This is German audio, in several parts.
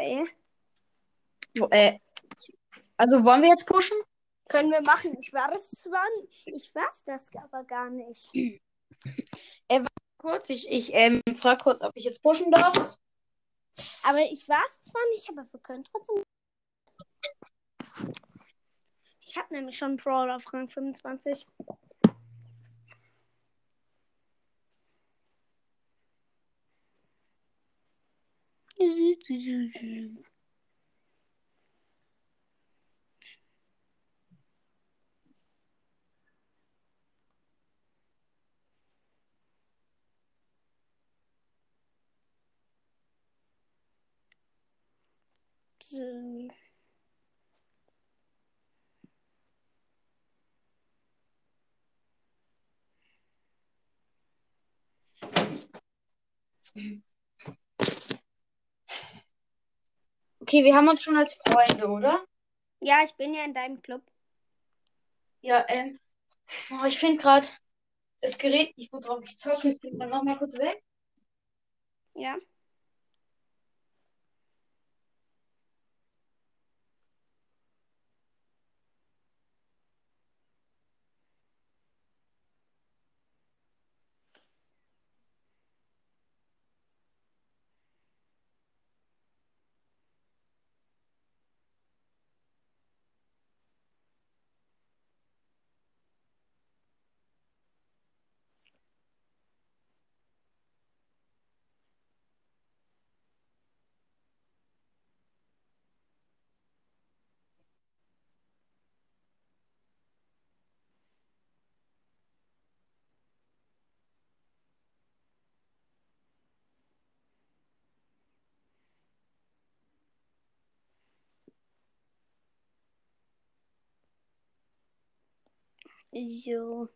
ey. Wo- Äh, also wollen wir jetzt pushen? Können wir machen. Ich war das zwar, ich weiß das aber gar nicht. Kurz, ich, ich ähm, frage kurz, ob ich jetzt pushen darf. Aber ich weiß zwar nicht, aber wir können trotzdem. Ich habe nämlich schon Brawler auf Rang 25. So. Okay, wir haben uns schon als Freunde, oder? Ja, ich bin ja in deinem Club. Ja, ähm. Oh, ich finde gerade das Gerät nicht, worauf ich zocke. Ich bin dann nochmal kurz weg. Ja. So.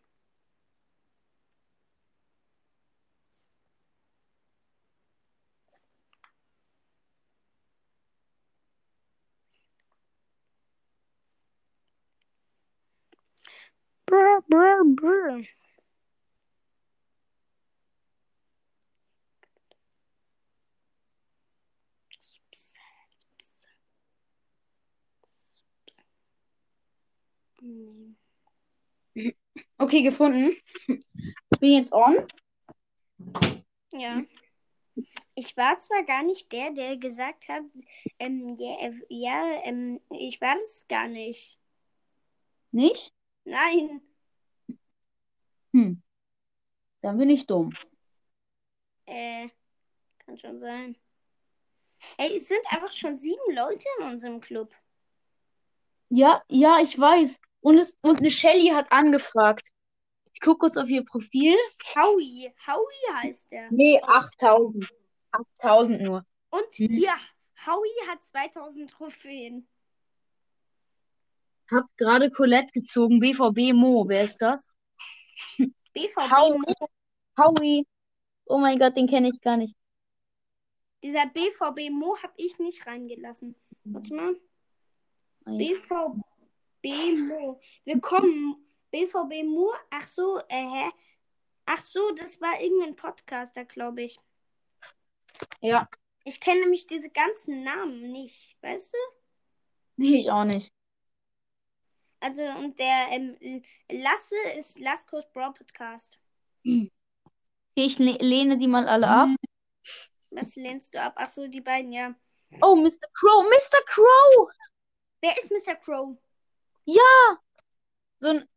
Brr, brr, brr. Nee. Okay, gefunden. Bin jetzt on. Ja. Ich war zwar gar nicht der, der gesagt hat, ähm, ja, äh, ja ähm, ich war das gar nicht. Nicht? Nein. Hm. Dann bin ich dumm. Äh, kann schon sein. Ey, es sind einfach schon sieben Leute in unserem Club. Ja, ja, ich weiß. Und, es, und eine Shelly hat angefragt. Ich gucke kurz auf ihr Profil. Howie. Howie heißt der. Nee, 8000. 8000 nur. Und Mhm. ja, Howie hat 2000 Trophäen. Hab gerade Colette gezogen. BVB Mo. Wer ist das? BVB, Howie. Mo- Howie. Oh mein Gott, den kenne ich gar nicht. dieser BVB Mo habe ich nicht reingelassen. Warte mal. Ah, ja. BVB Mo. Willkommen. BVB Mo. Ach so, äh, hä? Ach so, das war irgendein Podcaster, glaube ich. Ja, Ich kenne nämlich diese ganzen Namen nicht, weißt du? nee, ich auch nicht. Also, und der ähm, Lasse ist Laskos Brawl Podcast. Ich le lehne die mal alle ab. Was lehnst du ab? Ach so, die beiden, ja. Oh, Mr. Crow. Mr. Crow. Wer ist Mr. Crow? So ein.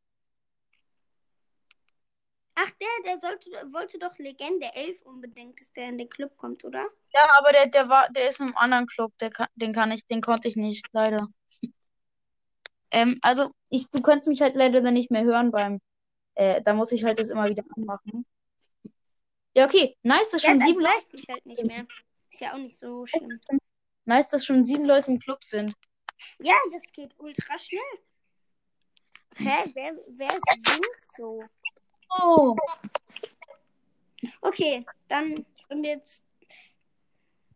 Ach, der, der sollte, wollte doch Legende 11 unbedingt, dass der in den Club kommt, oder? Ja, aber der, der war, der ist im anderen Club. Der kann, den kann ich, den konnte ich nicht, leider. Ähm, also, ich, du könntest mich halt leider dann nicht mehr hören beim. Äh, da muss ich halt das immer wieder anmachen. Ja, okay. Nice, dass Ja, schon sieben Leute. ich halt nicht mehr. Ist ja auch nicht so schlimm. Nice, dass schon sieben Leute im Club sind. Ja, das geht ultra schnell. Hä? Wer, wer singt so? Oh. Okay, dann wir jetzt.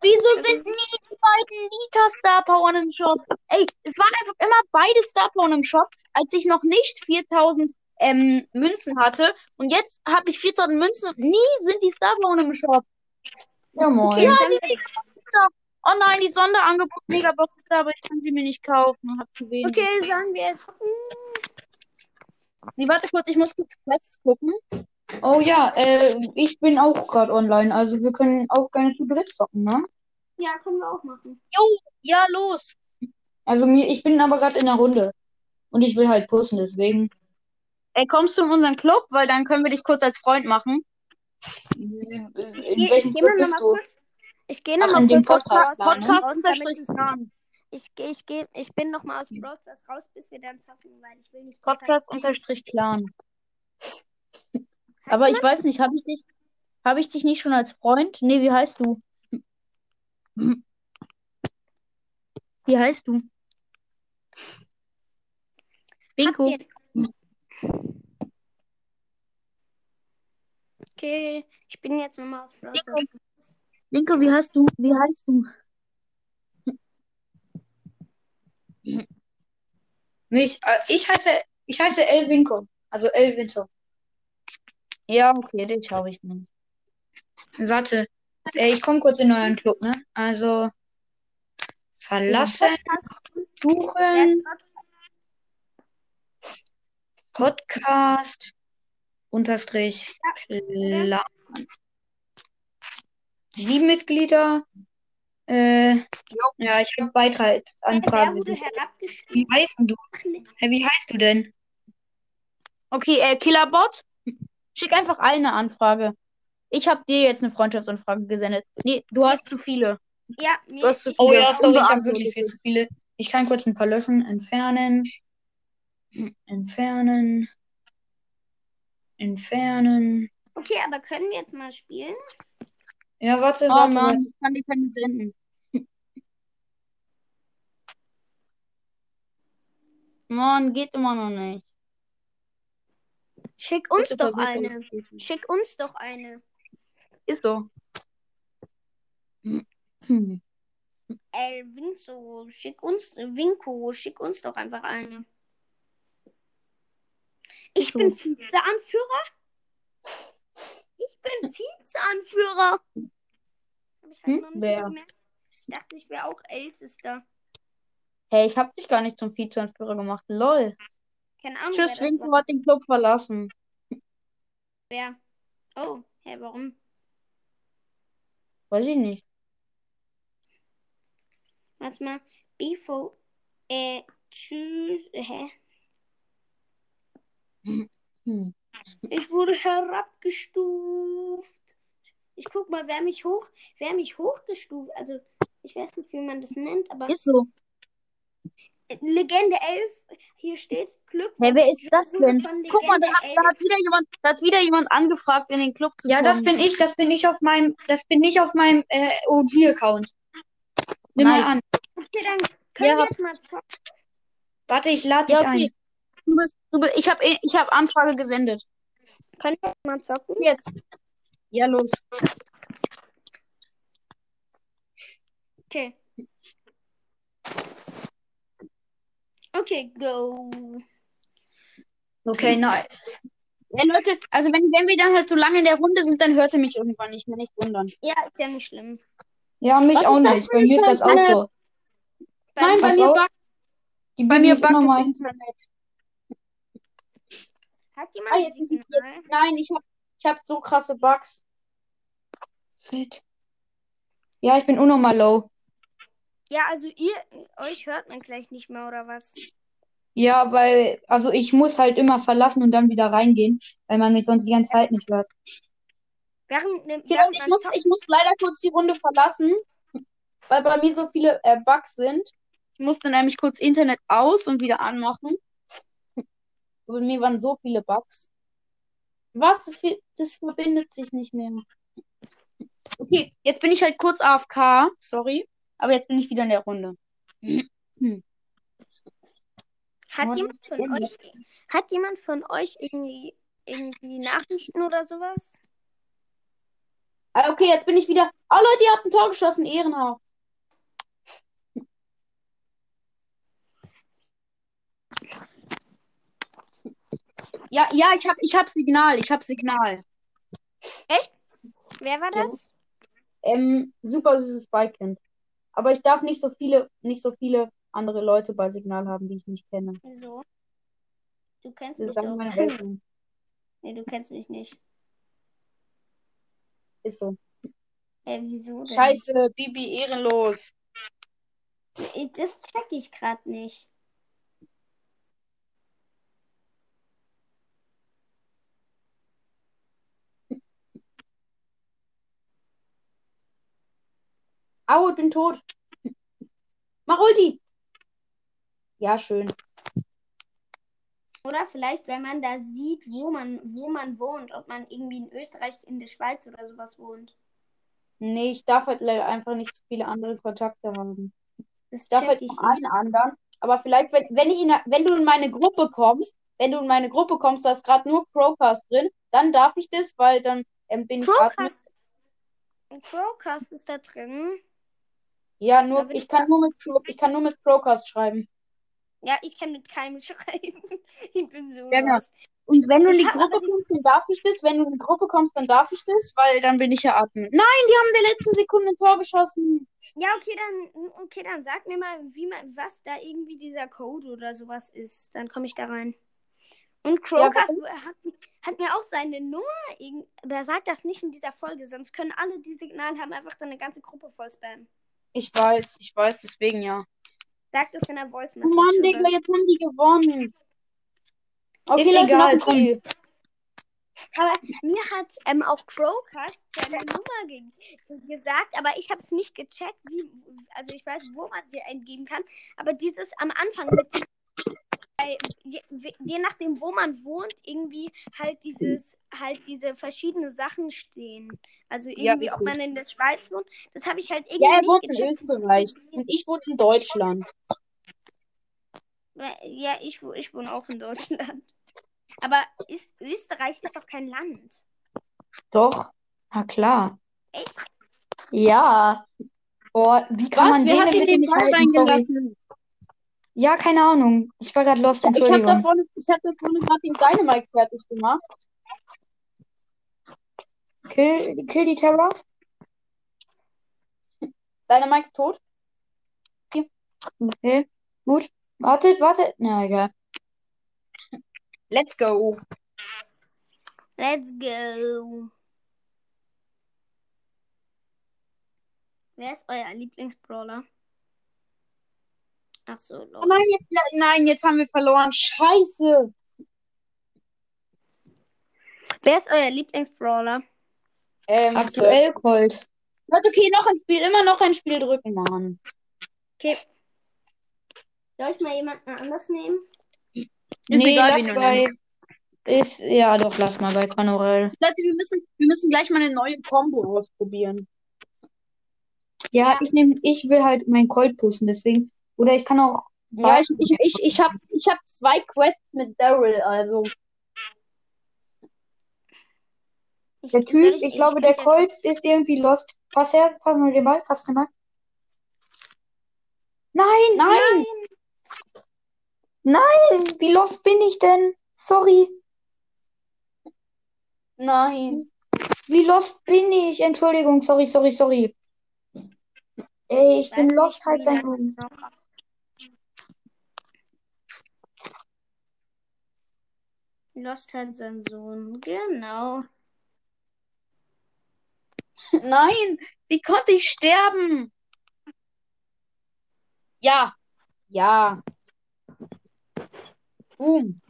Wieso sind nie die beiden Liter Star Power im Shop? Ey, es waren einfach immer beide Star Power im Shop, als ich noch nicht 4000 ähm, Münzen hatte. Und jetzt habe ich 4000 Münzen und nie sind die Star Power im Shop. Ja, moin. Okay, Ja, die sind Liter. Oh nein, die Sonderangebot Megabox ist da, aber ich kann sie mir nicht kaufen. Hab zu wenig. Okay, sagen wir jetzt. hm, Nee, warte kurz, ich muss kurz Quests gucken. Oh ja, äh, ich bin auch gerade online, also wir können auch gerne zu dritt zocken, ne? Ja, können wir auch machen. Jo, ja, los. Also mir, ich bin aber gerade in der Runde. Und ich will halt pushen, deswegen. Ey, kommst du in unseren Club? Weil dann können wir dich kurz als Freund machen. In Ich, welchem ich gehe mal Club bist du? kurz. Ich gehe noch Ach, mal in dem kurz aus Podcast, ne? Stars Podcast raus, damit unterstrich ich, ich, geh- ich, ich bin noch mal aus Brawl Stars raus, bis wir dann zocken, weil ich will nicht. Podcast unterstrich Clan. Aber ich weiß nicht, habe ich dich, habe ich dich nicht schon als Freund? Nee, wie heißt du? Wie heißt du? Binko. Habt Okay, ich bin jetzt noch mal aus Brawl. Binko, wie heißt du? Wie heißt du? Mich, äh, ich heiße, ich heiße El Winko. Also El Winko. Ja, okay, den schaue ich nicht. Warte. Ich komme kurz in euren Club, ne? Also. Verlassen, suchen, Podcast, unterstrich, Clan. Sieben Mitglieder. Äh, ja, ich habe herabgestuft? Wie heißt denn du? Hä, wie heißt du denn? Okay, äh, Killerbot, schick einfach allen eine Anfrage. Ich habe dir jetzt eine Freundschaftsanfrage gesendet. Nee, du hast zu viele. Ja, mir. Du hast zu ich, Oh viele. ja, sorry, ich habe wirklich viel zu viele. Ich kann kurz ein paar löschen. Entfernen. Entfernen. Entfernen. okay, aber können wir jetzt mal spielen? Ja, warte, Oh warte, Mann, warte. ich kann dir keine senden. Mann, geht immer noch nicht. Schick uns Bitte doch eine. tun. Schick uns doch eine. Ist so. Ey, Winzo, schick uns, Winko, schick uns doch einfach eine. Ich So. bin Vizeanführer? Ich bin Vizeanführer. Hab ich halt Hm? noch nicht Wer? gemerkt. Ich dachte, ich wäre auch Ältester. Hey, ich hab dich gar nicht zum Vizeanführer gemacht. Lol. Keine Ahnung, Tschüss, Winko hat den Club verlassen. Wer? Oh, hä, warum? Weiß ich nicht. Warte mal. Before. Äh, tschüss. Hä? Hm. Ich wurde herabgestuft. Ich guck mal, wer mich hoch, wer mich hochgestuft, also ich weiß nicht, wie man das nennt, aber Ist so. Legende 11, hier steht Glück. Hey, wer ist das denn? Guck mal, da da hat wieder jemand, da hat wieder jemand angefragt, in den Club zu Ja, das kommen. bin ich. Das bin ich auf meinem, das bin ich auf meinem äh, OG-Account. Nimm Nice. mal an. Okay, dann können Ja. wir jetzt mal zocken. Warte, ich lade Ja, dich okay. ein. Du bist, du bist, ich habe ich hab Anfrage gesendet. Können wir jetzt mal zocken? Jetzt. Ja, los. Okay. Okay, go. Okay, nice. Ja, Leute, also wenn, wenn wir dann halt so lange in der Runde sind, dann hört ihr mich irgendwann nicht mehr, nicht wundern. Ja, ist ja nicht schlimm. Ja, mich Was auch nicht. Bei mir ist das auch so. Nein, bei mir Die bei mir normal. das Internet. Hat Ah, jemand jetzt, sind Signal? die- jetzt, nein, ich hab, ich hab so krasse Bugs. Shit. Ja, ich bin unnormal low. Ja, also ihr, euch hört man gleich nicht mehr, oder was? Ja, weil, also ich muss halt immer verlassen und dann wieder reingehen, weil man mich sonst die ganze Zeit nicht hört. Während, ne, während Leute, ich muss, ich muss leider kurz die Runde verlassen, weil bei mir so viele äh, Bugs sind. Ich musste nämlich kurz Internet aus und wieder anmachen. Bei mir waren so viele Bugs. Was? Das, das verbindet sich nicht mehr. Okay, jetzt bin ich halt kurz AFK. Sorry. Aber jetzt bin ich wieder in der Runde. hat Mann, jemand von euch, hat jemand von euch irgendwie, irgendwie Nachrichten oder sowas? Ah, Okay, jetzt bin ich wieder. Oh Leute, ihr habt ein Tor geschossen. Ehrenhaft. Ja, ja, ich hab, ich hab Signal. Ich hab Signal. Wer war Ja. das? Ähm, super süßes Beikind. Aber ich darf nicht so viele, nicht so viele andere Leute bei Signal haben, die ich nicht kenne. Wieso? Du kennst Das mich sagen meine Eltern. Nee, du kennst mich nicht. Ist so. Äh, wieso denn? Scheiße, Bibi ehrenlos. Das check ich gerade nicht. Au, ich bin tot. Mach Ulti. Ja, schön. Oder vielleicht, wenn man da sieht, wo man, wo man wohnt, ob man irgendwie in Österreich, in der Schweiz oder sowas wohnt. Nee, ich darf halt leider einfach nicht zu viele andere Kontakte haben. Das Ich darf halt ich nicht. einen anderen. Aber vielleicht, wenn, wenn, ich in, wenn du in meine Gruppe kommst, wenn du in meine Gruppe kommst, da ist gerade nur Crowcast drin, dann darf ich das, weil dann ähm, bin ich Admin. Crowcast, Crowcast ist da drin. Ja, nur, ich ich kann nur mit ich kann nur mit Crowcast schreiben. Ja, ich kann mit keinem schreiben. Ich bin so Ja, genau. lost. Und wenn du in die Gruppe kommst, dann darf ich das. Wenn du in die Gruppe kommst, dann darf ich das, weil dann bin ich ja Admin. Nein, die haben in der letzten Sekunde ein Tor geschossen. Ja, okay, dann, okay, dann sag mir mal, wie man, was da irgendwie dieser Code oder sowas ist. Dann komme ich da rein. Und Crowcast hat, hat mir auch seine Nummer. irgend- Aber sag das nicht in dieser Folge, sonst können alle, die Signal haben, einfach deine ganze Gruppe voll spammen. Ich weiß, ich weiß, deswegen ja. Sag das in der Voice Oh Message. Mann, oder- Digga, jetzt haben die gewonnen. Okay, Ist Leute, egal, noch ein. Aber mir hat ähm, auf Crowcast seine Nummer ge gesagt, aber ich habe es nicht gecheckt, wie, also ich weiß, wo man sie eingeben kann, aber dieses am Anfang mit bei, je, je nachdem, wo man wohnt, irgendwie halt dieses, halt diese verschiedene Sachen stehen. Also Ja, irgendwie, ist ob man in der Schweiz wohnt, das habe ich halt irgendwie Ja, er nicht wohnt in. Österreich und ich wohne in Deutschland. Ja, ich, ich wohne auch in Deutschland. Aber ist, Österreich ist doch kein Land. Doch. Na klar. Echt? Ja. Boah, wie kann Was? man Wer den hat denn den bitte den nicht Ball halten? Sorry. reingelassen? Ja, keine Ahnung. Ich war gerade lost, Ich habe da Entschuldigung. vorne, ich hab da vorne gerade den Dynamite fertig gemacht. Kill, kill die Terra. Dynamite ist tot. Okay. Gut. Wartet, wartet. Na, egal. Let's go. Let's go. Wer ist euer Lieblingsbrawler? Ach so, Oh nein, jetzt, nein, jetzt haben wir verloren. Scheiße. Wer ist euer Lieblingsbrawler? Ähm, Aktuell Colt. Warte, okay, noch ein Spiel, immer noch ein Spiel drücken, Mann. Okay. Soll ich mal jemanden anders nehmen? Ist Nee, egal, wen du bei-. Ist, ja, doch, lass mal bei Conorel. Leute, wir müssen, wir müssen gleich mal eine neue Combo ausprobieren. Ja, Ja. ich nehme, ich will halt meinen Colt pushen, deswegen. Oder ich kann auch. Ja, ich, ich, ich, ich habe ich hab zwei Quests mit Daryl, also. Ich, Der Typ, ich glaube, der Colt ist irgendwie lost. Pass her, pass mal den Ball, pass rein. Nein, Nein! nein, wie lost bin ich denn? Sorry, Nein. wie lost bin ich? Entschuldigung, sorry, sorry, sorry. Ey, ich Ich bin lost halt sein. noch. Lost hat seinen Sohn. Genau. Nein! Wie konnte ich sterben? Ja. Ja. Boom.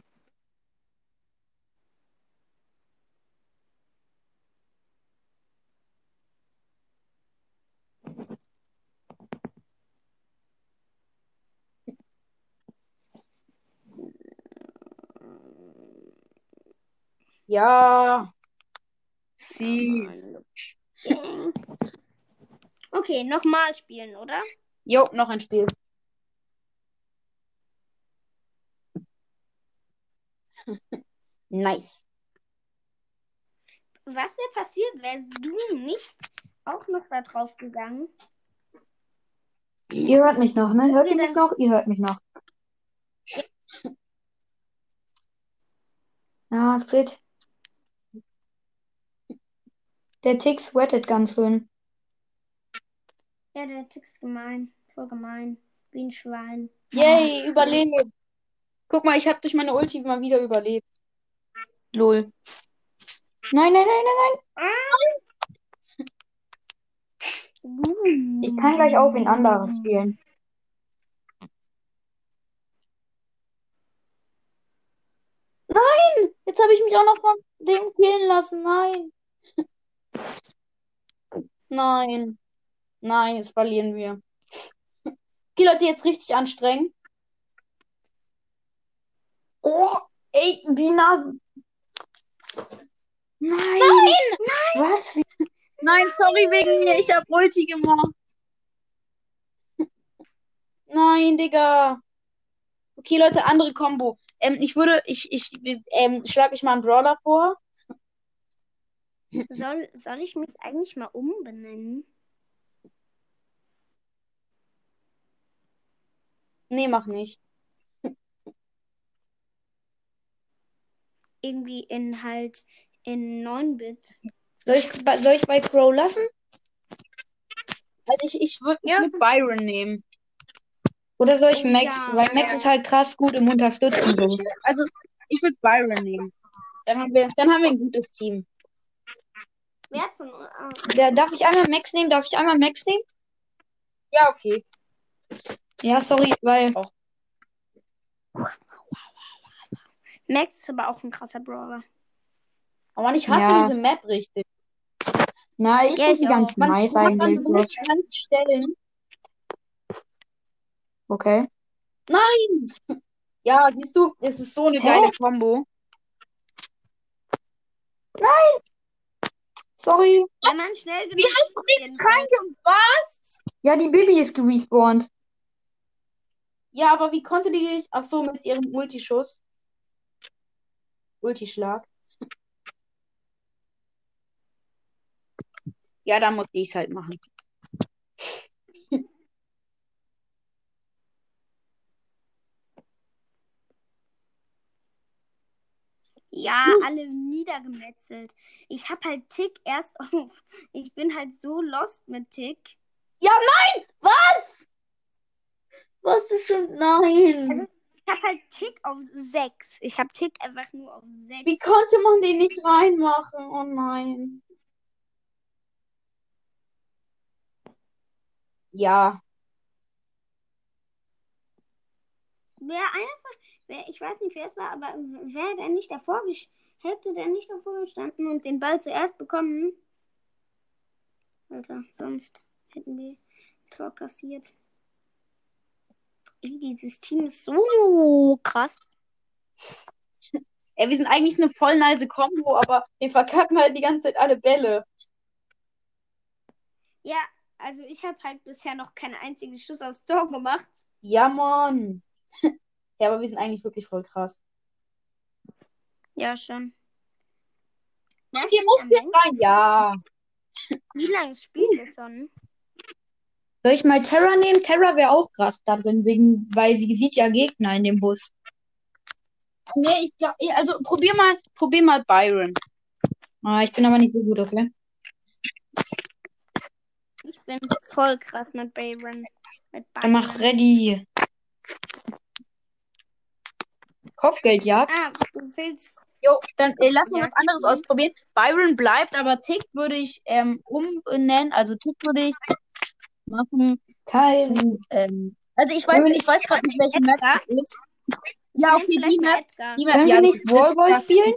Ja. Sie. Okay, nochmal spielen, oder? Jo, noch ein Spiel. Nice. Was wäre passiert, wärst du nicht auch noch da drauf gegangen? Ihr hört mich noch, ne? Hört ihr mich noch? Ihr hört mich noch. Ja, Frit. Der Tick sweatet ganz schön. Ja, der Tick ist gemein. Voll gemein. Wie ein Schwein. Yay, überlebt. Guck mal, ich habe durch meine Ulti mal wieder überlebt. Lol. Nein, nein, nein, nein, nein. Ich kann gleich auf wen anderes spielen. Nein! Jetzt habe ich mich auch noch von dem killen lassen. Nein. Nein. Nein, jetzt verlieren wir. Okay, Leute, jetzt richtig anstrengen. Oh, ey, wie nah. Nein. Nein! Was? Wie- Nein, sorry wegen mir. Ich habe Ulti gemacht. Nein, Digga. Okay, Leute, andere Combo. Ähm, ich würde, ich, ich, ähm, schlage ich mal einen Brawler vor. Soll, soll ich mich eigentlich mal umbenennen? Nee, mach nicht. Irgendwie in halt in 9-Bit. Soll ich, soll ich bei Crow lassen? Also ich, ich würde ich Ja. würd Byron nehmen. Oder soll ich Oh, Max? ja. Weil Max ist halt krass gut im Unterstützen. Ich So. würd, also ich würde Byron nehmen. Dann haben wir, dann haben wir ein gutes Team. Wer von äh, Da, darf ich einmal Max nehmen? Darf ich einmal Max nehmen? Ja, okay. Ja, sorry, weil. Max ist aber auch ein krasser Brawler. Aber man, ich hasse Ja. diese Map richtig. Na, ich Ja, finde die ganz auch. Man, nice man kann eigentlich. so richtig ganz stellen. Okay. Nein! Ja, siehst du, es ist so eine Hä? geile Combo. Sorry. Wenn man schnell genug Wie hast du dich reinge... Was? Ja, die Bibi ist gerespawnt. Ja, aber wie konnte die dich... Ach so, mit ihrem Ultischuss. Ultischlag. Ja, da muss ich es halt machen. Ja, alle niedergemetzelt. Ich hab halt Tick erst auf. Ich bin halt so lost mit Tick. Was? Was ist schon... Nein. Ich hab halt Tick auf 6. Ich hab Tick einfach nur auf 6. Wie konnte man den nicht reinmachen? Oh nein. Ja. Wer einfach, wer, ich weiß nicht, wer es war, aber wer denn nicht davor hätte der nicht davor gestanden und den Ball zuerst bekommen? Alter, sonst hätten wir ein Tor kassiert. Ey, dieses Team ist so krass. Ey, wir sind eigentlich eine voll nice Combo, aber wir verkacken halt die ganze Zeit alle Bälle. Ja, also ich habe halt bisher noch keinen einzigen Schuss aufs Tor gemacht. Ja, Mann. Ja, aber wir sind eigentlich wirklich voll krass. Ja, schon. Hier muss der rein. Ja. Wie lange spielt er schon? Soll ich mal Terra nehmen? Terra wäre auch krass da drin, wegen, weil sie sieht ja Gegner in dem Bus. Nee, ich glaube, also probier mal, probier mal Byron. Ah, ich bin aber nicht so gut, okay? Ich bin voll krass mit Byron. Mit Dann mach Byron. ready. Kopfgeldjagd? Ah, du willst. Jo, dann äh, lass mal Ja, was anderes spielen. ausprobieren. Byron bleibt, aber Tick würde ich ähm, umbenennen. Also Tick würde ich machen Teil. zu, ähm, also ich weiß, ich weiß gerade nicht, welche Map das ist. Ja, okay, die Map, die Map, Können ja, wir nicht Wallball spielen?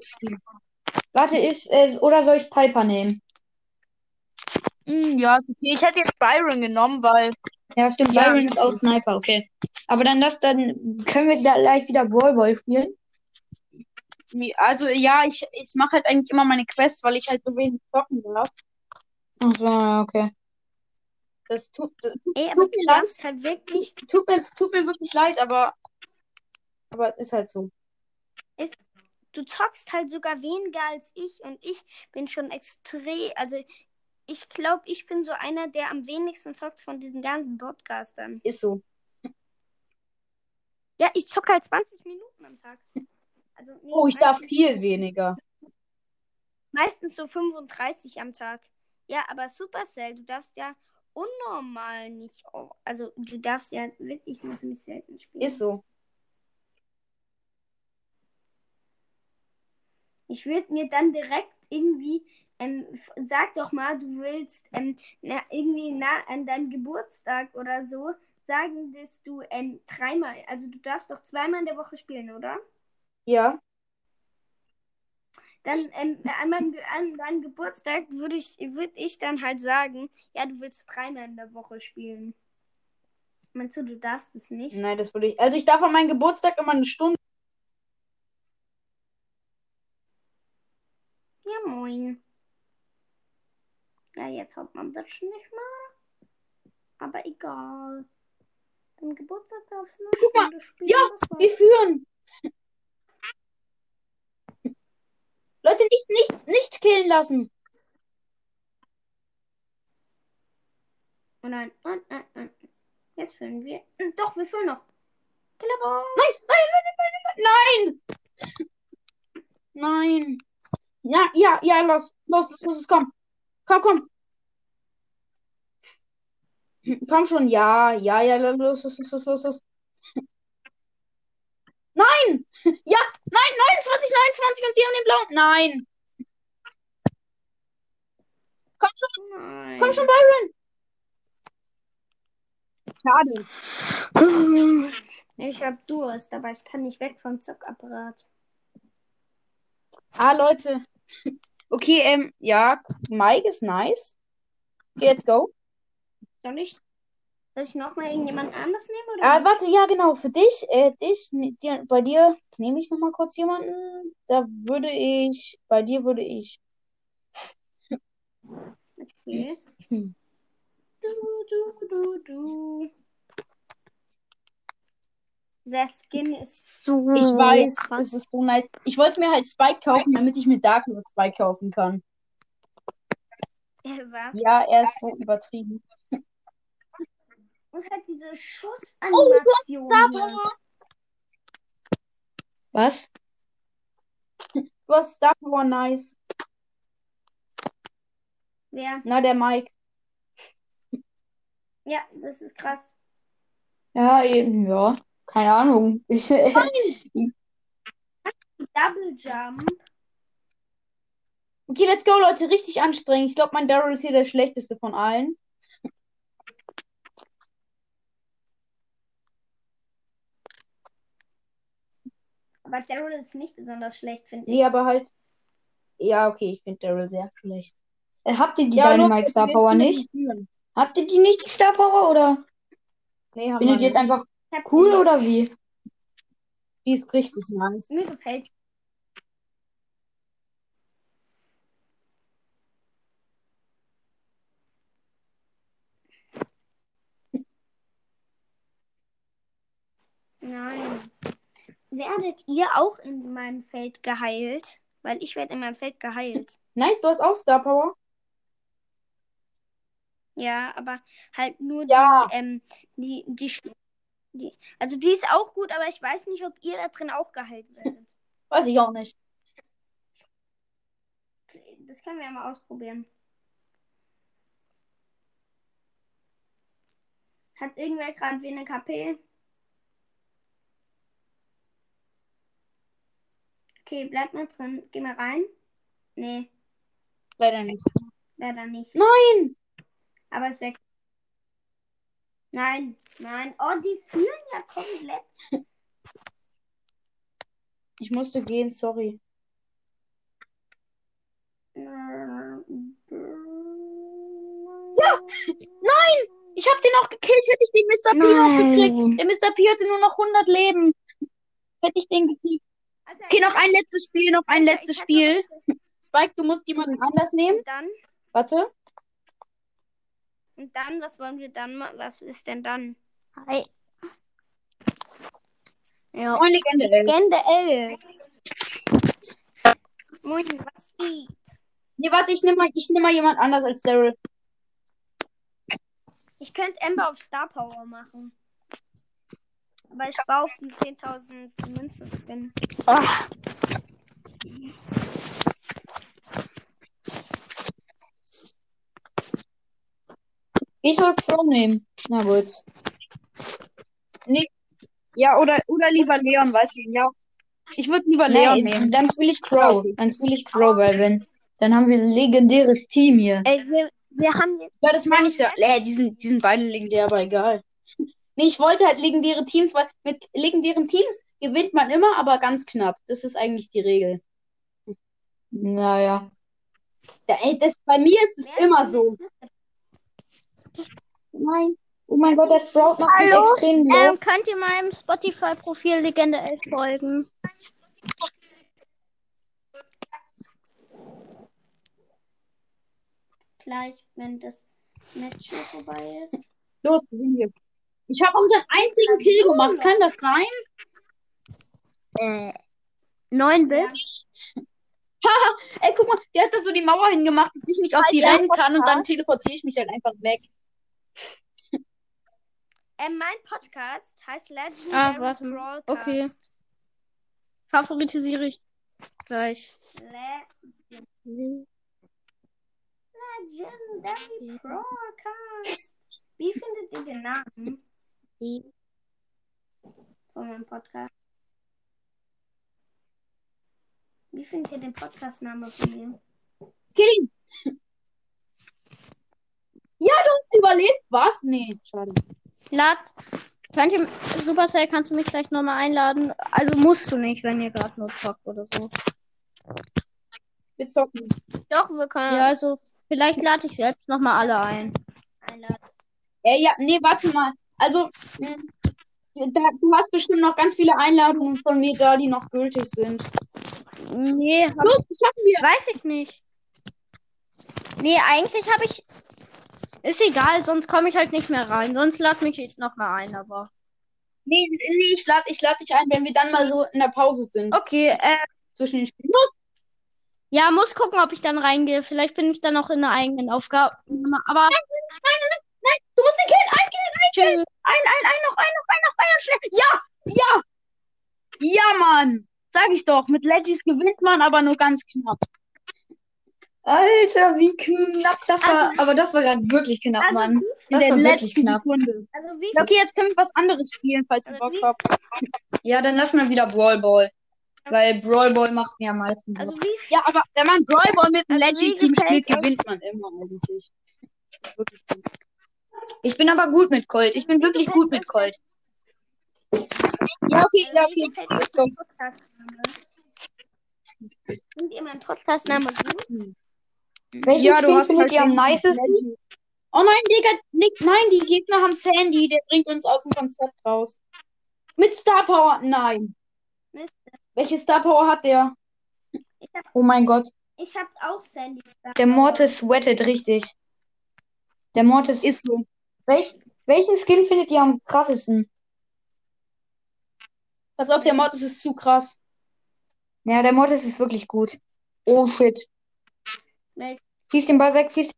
Warte, ist, äh, oder soll ich Piper nehmen? Hm, ja, okay. Ich hätte jetzt Byron genommen, weil Ja, stimmt. Ja. Byron ist auch Sniper, okay. Aber dann das, dann können wir gleich wieder Wallball spielen. Also ja, ich, ich mache halt eigentlich immer meine Quests, weil ich halt so wenig zocken darf. Ach so, ja, okay. Das tut, tut, Ey, tut du mir leid. halt wirklich. Tut mir, tut mir wirklich leid, aber, aber es ist halt so. Du zockst halt sogar weniger als ich und ich bin schon extrem. Also, ich glaube, ich bin so einer, der am wenigsten zockt von diesen ganzen Podcastern. Ist so. Ja, ich zocke halt 20 Minuten am Tag. Also, nee, Oh, ich darf viel weniger. Meistens so 35 am Tag. Ja, aber Supercell, du darfst ja unnormal nicht. Also du darfst ja wirklich nur ziemlich selten spielen. Ist so. Ich würde mir dann direkt irgendwie, ähm, sag doch mal, du willst ähm, na, irgendwie na, an deinem Geburtstag oder so sagen, dass du ähm, dreimal, also du darfst doch zweimal in der Woche spielen, oder? Ja. Dann ähm, an, meinem, an deinem Geburtstag würde ich, würd ich dann halt sagen, ja, du willst dreimal in der Woche spielen. Meinst du, du darfst es nicht? Nein, das würde ich. Also ich darf an meinem Geburtstag immer eine Stunde. Ja, moin. Ja, jetzt hat man das nicht mehr. Aber egal. Dein Geburtstag darfst du noch Guck mal. Spielen. Ja. Wir führen. Leute, nicht, nicht, nicht killen lassen. Oh nein, nein, nein, nein. Jetzt führen wir. Hm, Doch, wir führen noch. Killerboy. Nein, nein, nein, nein, nein. Nein. Ja, ja, ja, los, los, los, los, komm. Komm, komm. Komm schon, ja, ja, ja, los, los, los, los, los. Nein! Ja, nein, 29, 29 und die haben den blauen. Nein. Komm schon, Nein. komm schon, Byron. Schade. Ich hab Durst, aber ich kann nicht weg vom Zockapparat. Ah, Leute. Okay, ähm, ja, Mike ist nice. Okay, let's go. Soll ich, soll ich nochmal irgendjemand anders nehmen? Oder Ah, warte, ja, genau. Für dich, äh, dich, ne, dir, bei dir nehme ich nochmal kurz jemanden. Da würde ich, bei dir würde ich. Okay. Hm. Du, du, du, du. Der Skin ist so Ich weiß, krass. es ist so nice. Ich wollte mir halt Spike kaufen, damit ich mir Dark Lord Spike kaufen kann. Äh, Was? Ja, er ist so übertrieben. Und halt diese Oh, Schussanimation. Power. Was? Du hast Star Power nice. Wer? Na, der Mike. Ja, das ist krass. Ja, eben, ja. Keine Ahnung. Ich, Double Jump. Okay, let's go, Leute. Richtig anstrengend. Ich glaube, mein Daryl ist hier der schlechteste von allen. Aber Daryl ist nicht besonders schlecht, finde ich. Nee, aber halt. Ja, okay, ich finde Daryl sehr schlecht. Äh, habt ihr die Ja, Dynamite Star Power nicht? Habt ihr die nicht, die Star Power, oder Nee, haben findet wir ihr jetzt nicht. einfach cool oder wie? Die ist richtig nice. Mir gefällt. Nein. Werdet ihr auch in meinem Feld geheilt? Weil ich werde in meinem Feld geheilt. Nice, du hast auch Star Power. Ja, aber halt nur Ja. die, ähm, die, die, die, also die ist auch gut, aber ich weiß nicht, ob ihr da drin auch geheilt werdet. Weiß ich auch nicht. Das können wir ja mal ausprobieren. Hat irgendwer gerade wie eine KP? Okay, bleib mal drin. Geh mal rein. Nee, Leider nicht. leider nicht. Nein! Aber es weg. Nein, nein. Oh, die fühlen ja komplett. Ich musste gehen, sorry. Ja! Nein! Ich hab den auch gekillt, hätte ich den Mr. P noch gekriegt. Der Mr. P hatte nur noch 100 Leben. Hätte ich den gekriegt. Also, Okay, noch ein letztes Spiel, noch ein ich letztes Spiel. Spike, du musst jemanden anders nehmen. Dann, Warte. Und dann, was wollen wir dann machen? Was ist denn dann? Ja. Moin, Legende. ey. Legende 11. Moin, was geht? Nee, warte, ich nehme mal, ich nehm mal jemand anders als Daryl. Ich könnte Ember auf Star Power machen. Aber ich die 10.000 Münzen Spin. Ach, Ich soll Crow nehmen. Na gut. Ja, oder, oder lieber Leon, weiß ich. Ja. Ich würde lieber Leon Nee, nehmen. dann spiele ich Crow. Dann spiele ich Crow, weil wenn. Dann haben wir ein legendäres Team hier. Ey, wir, wir haben jetzt. Ja, das meine ich ja. Äh, die, sind, die sind beide legendär, aber egal. Nee, ich wollte halt legendäre Teams, weil mit legendären Teams gewinnt man immer, aber ganz knapp. Das ist eigentlich die Regel. Naja. Ja, ey, das, bei mir ist es immer so. Nein. Oh mein Gott, der Sprout macht mich Hallo? extrem low. Ähm, könnt ihr meinem Spotify-Profil Legende 11 folgen? Gleich, wenn das Match hier vorbei ist. Los, sind wir. Ich habe unseren einzigen Kill gemacht. Kann das sein? Äh, 9 Bit? Ey, guck mal, der hat da so die Mauer hingemacht, dass ich nicht auf die rennen kann und dann teleportiere ich mich halt einfach weg. Ähm, mein Podcast heißt Legendary Ah, warte. Broadcast. Okay. Favoritisiere ich gleich. Le Legendary Broadcast. Wie findet ihr den Namen von meinem Podcast? Wie findet ihr den Podcast-Namen von mir? Ihn. Ja, du hast überlebt. Was? Nee, schade. Lad. Könnt ihr, Supercell, kannst du mich gleich nochmal einladen? Also musst du nicht, wenn ihr gerade nur zockt oder so. Wir zocken. Doch, wir können Ja, also, vielleicht lade ich selbst nochmal alle ein. einladen. Äh, ja, nee, warte mal. Also, mh, da, du hast bestimmt noch ganz viele Einladungen von mir da, die noch gültig sind. Nee, hab, Los, schaffen wir. weiß ich nicht. Nee, eigentlich habe ich. Ist egal, sonst komme ich halt nicht mehr rein. Sonst lad mich jetzt nochmal ein, aber. Nee, nee, ich lade ich lad dich ein, wenn wir dann mal so in der Pause sind. Okay, äh, Zwischen den Spielen. Los! ja, muss gucken, ob ich dann reingehe. Vielleicht bin ich dann auch in einer eigenen Aufgabe. Aber Du musst den killen. Ein Kill, ein Kill. tschüss. Ein, ein, ein, noch, ein, noch, ein, noch, ein, noch, schnell. Ja, ja. Ja, Mann. Sag ich doch. Mit Legis gewinnt man, aber nur ganz knapp. Alter, wie knapp das war. Aber das war gerade wirklich knapp, Also, Mann. Das war wirklich knapp. Sekunde. Also wie Ja, Okay, jetzt können wir was anderes spielen, falls ihr Also Bock habt. Ja, dann lass mal wieder Brawl Ball. Weil Brawl Ball macht mir am meisten also Ja, aber wenn man Brawl Ball mit einem Also, Legend-Team spielt, gewinnt man immer eigentlich. Wirklich gut. Ich bin aber gut mit Colt. Ich bin wirklich gut mit Colt. Ja, okay, ja, Also, wie okay. Let's go. Findet ihr meinen Podcast-Name gut? Welchen Ja, du Skin findet halt ihr am nicesten? Oh nein, Digga, Nick, nein, die Gegner haben Sandy, der bringt uns aus dem Konzept raus. Mit Star Power, nein. Mist. Welche Star Power hat der? Hab, Oh mein Gott. ich hab auch Sandy Star. Der Mortis sweatet richtig. Der Mortis Ist so. Welch, welchen Skin findet ihr am krassesten? Pass auf, der Mortis ist zu krass. Ja, der Mortis ist wirklich gut. Oh shit. Welch- Schieß den Ball weg, schieß.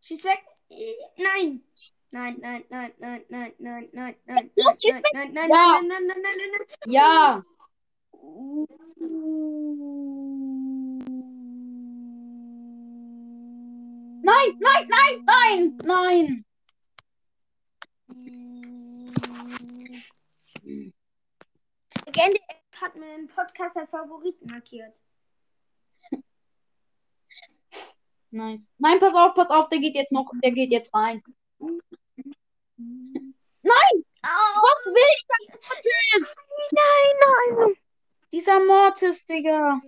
Schieß weg. Äh, Nein. Nein, nein, nein, nein, nein, nein, nein, nein, Ja, nein, schieß nein, nein, nein, Ja. nein, nein, nein, nein, nein, nein. Ja. Nein, nein, nein, nein, nein. Legende hat mir einen Podcast als Favoriten markiert. Nice. Nein, pass auf, pass auf, der geht jetzt noch, der geht jetzt rein. Nein, Oh, was will ich Mortis? nein, nein. Dieser Mortis, Digga.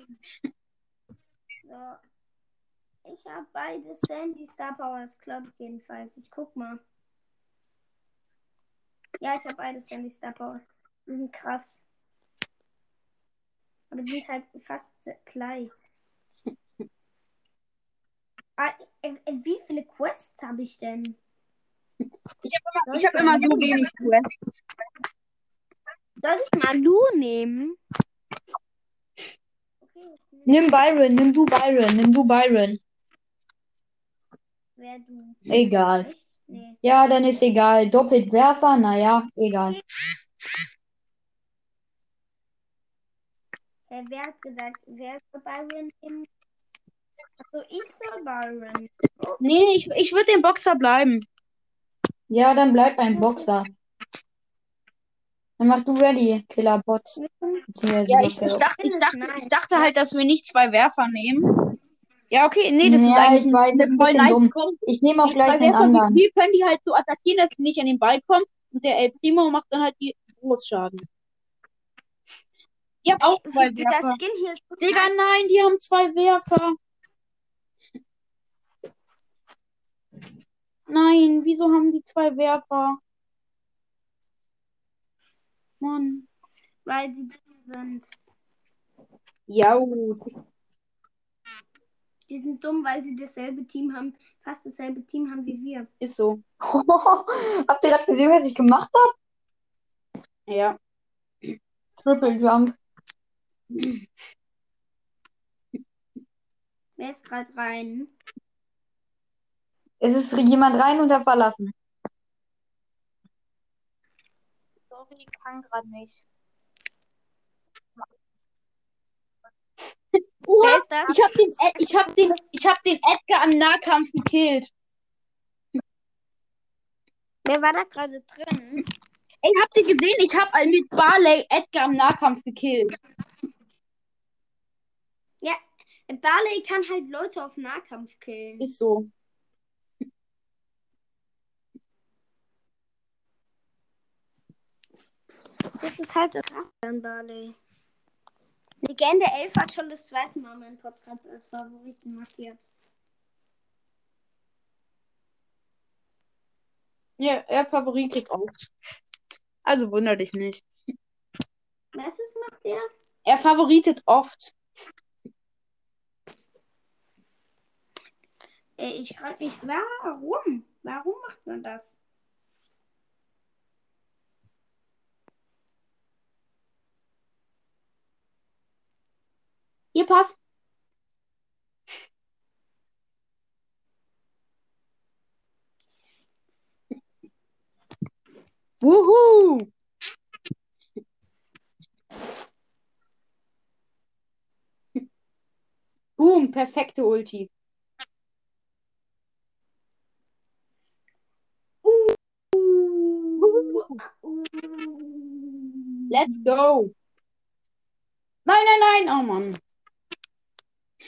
So. Ich habe beide Sandy Star Powers, ich jedenfalls. Ich guck mal. Ja, ich habe beide Sandy Star Powers. Die sind krass. Aber die sind halt fast gleich. Ah, äh, äh, wie viele Quests habe ich denn? Ich habe immer, ich hab immer so wenig Quests. Soll ich mal Lu nehmen? Nimm Byron, nimm du Byron, nimm du Byron. wer du? Egal. Nee. Ja, dann ist egal. Doppelt Werfer, naja, egal. Hey, wer hat gesagt, wer soll Byron nehmen? Also ich soll Byron. Nee, ich, ich würde den Boxer bleiben. Ja, dann bleib beim Boxer. Dann mach du ready, Killerbot. Ja, ich, ich, dachte, ich, dachte, ich dachte halt, dass wir nicht zwei Werfer nehmen. Ja, okay, nee, das ist Ja, eigentlich ich weiß, ist ein voll bisschen nice dumm. Ich nehme auch gleich einen Werfer, anderen. wie können die halt so attackieren, dass die nicht an den Ball kommen und der El Primo macht dann halt die Großschaden. Die haben auch zwei Werfer. Ist Digga, nein, die haben zwei Werfer. Nein, wieso haben die zwei Werfer? Mann. weil sie dumm sind. Ja, gut. Die sind dumm, weil sie dasselbe Team haben, fast dasselbe Team haben wie wir. Ist so. Habt ihr gerade gesehen, was ich gemacht habe? Ja. Triple Jump. Wer ist gerade rein? Es ist jemand rein und hat verlassen. Sorry, ich kann gerade nicht. Wer ist das? Ich hab den, Ed- ich hab den, ich hab den Edgar am Nahkampf gekillt. Wer war da gerade drin? Ey, habt ihr gesehen? Ich hab mit Barley Edgar am Nahkampf gekillt. Barley kann halt Leute auf Nahkampf killen. Ist so. Das ist halt das an Barley. Legende 11 hat schon das zweite Mal meinen Podcast als Favoriten markiert. Ja, er favoritet oft. Also wunder dich nicht. Was ist macht der? Er favoritet oft. Ich frage mich, warum? Warum macht man das? Ihr passt. Wuhu! Boom, perfekte Ulti. Let's go. Nein, nein, nein. Oh Mann.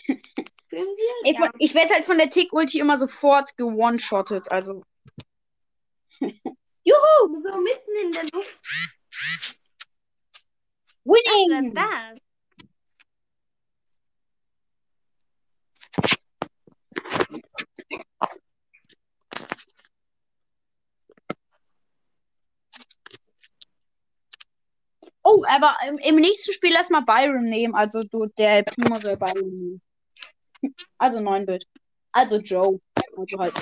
Wir? Ich, ja. ich werde halt von der Tick-Ulti immer sofort gewone-shottet. Also. Juhu! So mitten in der Luft. Was Winning! war das? Oh, aber im, im nächsten Spiel lass mal Byron nehmen. Also du, der Primo soll Byron nehmen. Also 9 Bit. Also Joe. Also halt.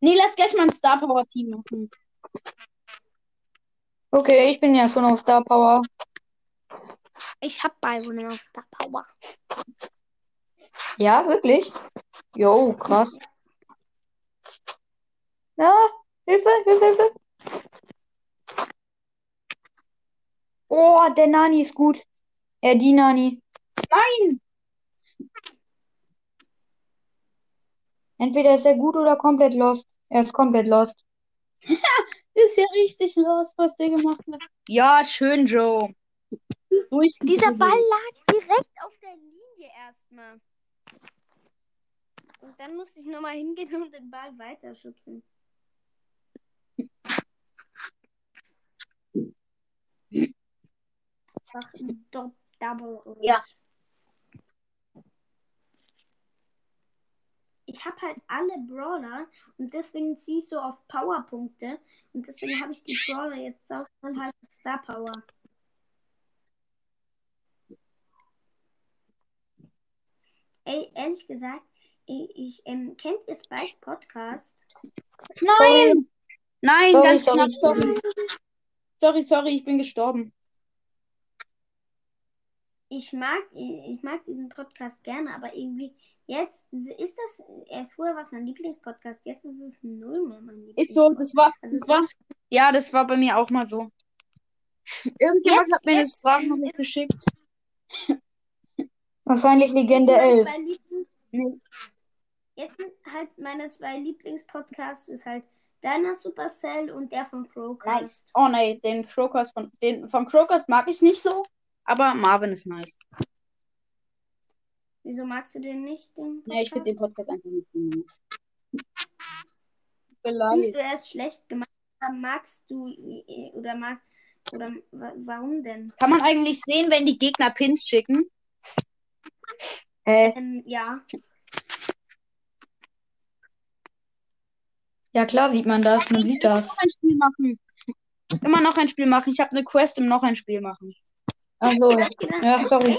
Nee, lass gleich mal ein Star Power Team machen. Okay, ich bin ja schon auf Star Power. Ich hab Byron auf Star Power. Ja, wirklich? Jo, krass. Ja, Hilfe, Hilfe, Hilfe. Oh, der Nani ist gut. Äh, die Nani. Nein! Entweder ist er gut oder komplett lost. Er ist komplett lost. Ist ja richtig los, was der gemacht hat. Ja, schön, Joe. Durch Dieser Ball lag direkt auf der Linie erstmal. Und dann musste ich nochmal hingehen und den Ball weiterschubsen. Ach, Do Double Ult. Ja. Ich habe halt alle Brawler und deswegen ziehe ich so auf Powerpunkte und deswegen habe ich die Brawler jetzt auch und halt Star Power. Ey, ehrlich gesagt, ich, ich ähm, kennt ihr Spikes Podcast? Nein! Nein, Sorry, ganz sorry, knapp, sorry. sorry. Sorry, sorry, ich bin gestorben. Ich mag, ich mag diesen Podcast gerne, aber irgendwie jetzt ist das, äh, früher war es mein Lieblingspodcast, jetzt ist es null mehr mein Lieblingspodcast. Ist so, das war, Also das war, ja, das war bei mir auch mal so. Irgendjemand Jetzt- hat mir jetzt, Sprachnachricht geschickt. Wahrscheinlich Legende Meine 11. zwei Lieblings Nee. Jetzt sind halt meine zwei Lieblingspodcasts ist halt deiner Supercell und der von Crowcast. Nice. Oh nee, den Crocus von, den von Crocus mag ich nicht so, aber Marvin ist nice. Wieso magst du den nicht? Den Nee, ich finde den Podcast? Podcast einfach nicht so nice. Findest du er ist schlecht gemacht? Magst du oder mag oder wa- warum denn? Kann man eigentlich sehen, wenn die Gegner Pins schicken? Äh, Ähm, ja. Ja, klar sieht man das. Man sieht das. noch ein Spiel machen. Immer noch ein Spiel machen. Ich habe eine Quest im noch ein Spiel machen. Also, ja, sorry.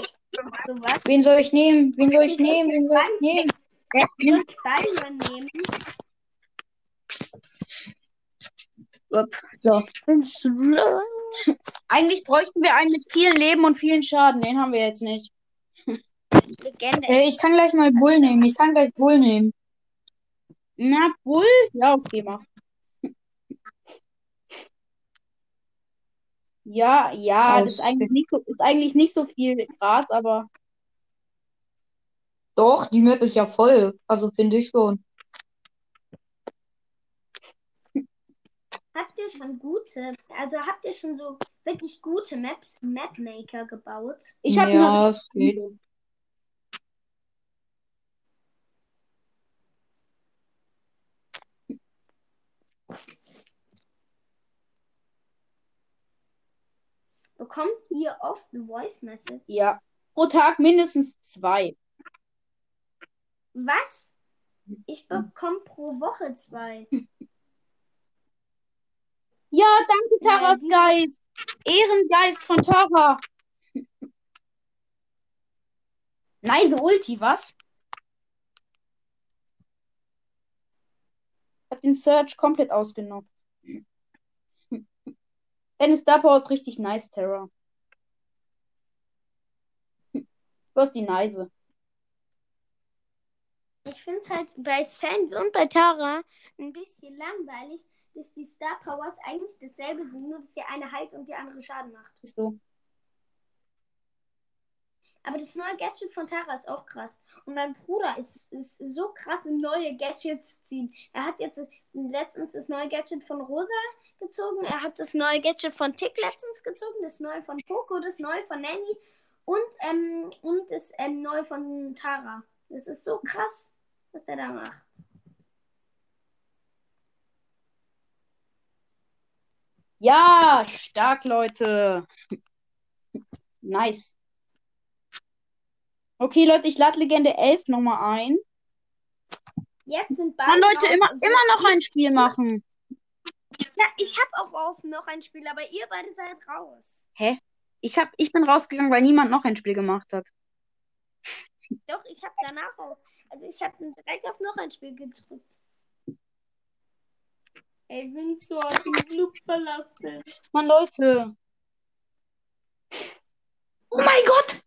Wen soll ich nehmen? Wen soll ich nehmen? Wen soll ich nehmen? Ich würde beide nehmen. Upp. So. Eigentlich bräuchten wir einen mit vielen Leben und vielen Schaden. Den haben wir jetzt nicht. Äh, ich kann gleich mal Bull nehmen. Ich kann gleich Bull nehmen. Na, Bull? Ja, okay, mach. Ja, ja, das ist eigentlich nicht so, ist eigentlich nicht so viel Gras, aber Doch, die Map ist ja voll. Also finde ich schon. Habt ihr schon gute, also habt ihr schon so wirklich gute Maps, Mapmaker gebaut? ich habe Ja, es geht. Bekommt ihr oft Voice Message? ja pro Tag mindestens zwei. Was? Ich bekomme pro Woche zwei. Ja, danke, Taras die- Geist. Ehrengeist von Tara. Nice Ulti, was? Ich hab den Search komplett ausgenommen. Deine Star Power ist richtig nice, Terra. Du hast die Neise. Ich finde es halt bei Sandy und bei Tara ein bisschen langweilig, dass die Star Powers eigentlich dasselbe sind, nur dass die eine heilt und die andere Schaden macht. Bist du? Aber das neue Gadget von Tara ist auch krass. Und mein Bruder ist, ist so krass in neue Gadgets ziehen. Er hat jetzt letztens das neue Gadget von Rosa gezogen. Er hat das neue Gadget von Tick letztens gezogen. Das neue von Poco, das neue von Nanny und, ähm, und das ähm, neue von Tara. Das ist so krass, was der da macht. Ja, stark, Leute. Nice. Okay, Leute, ich lade Legende 11 nochmal ein. Jetzt sind beide. Mann, Leute, immer, immer noch ein Spiel machen. Ja, ich habe auch auf noch ein Spiel, aber ihr beide seid raus. Hä? Ich, hab, ich bin rausgegangen, weil niemand noch ein Spiel gemacht hat. Doch, ich habe danach auch. Also ich habe direkt auf noch ein Spiel gedrückt. Ey, Winzo hat den Club verlassen. Mann, Leute. Oh mein Gott!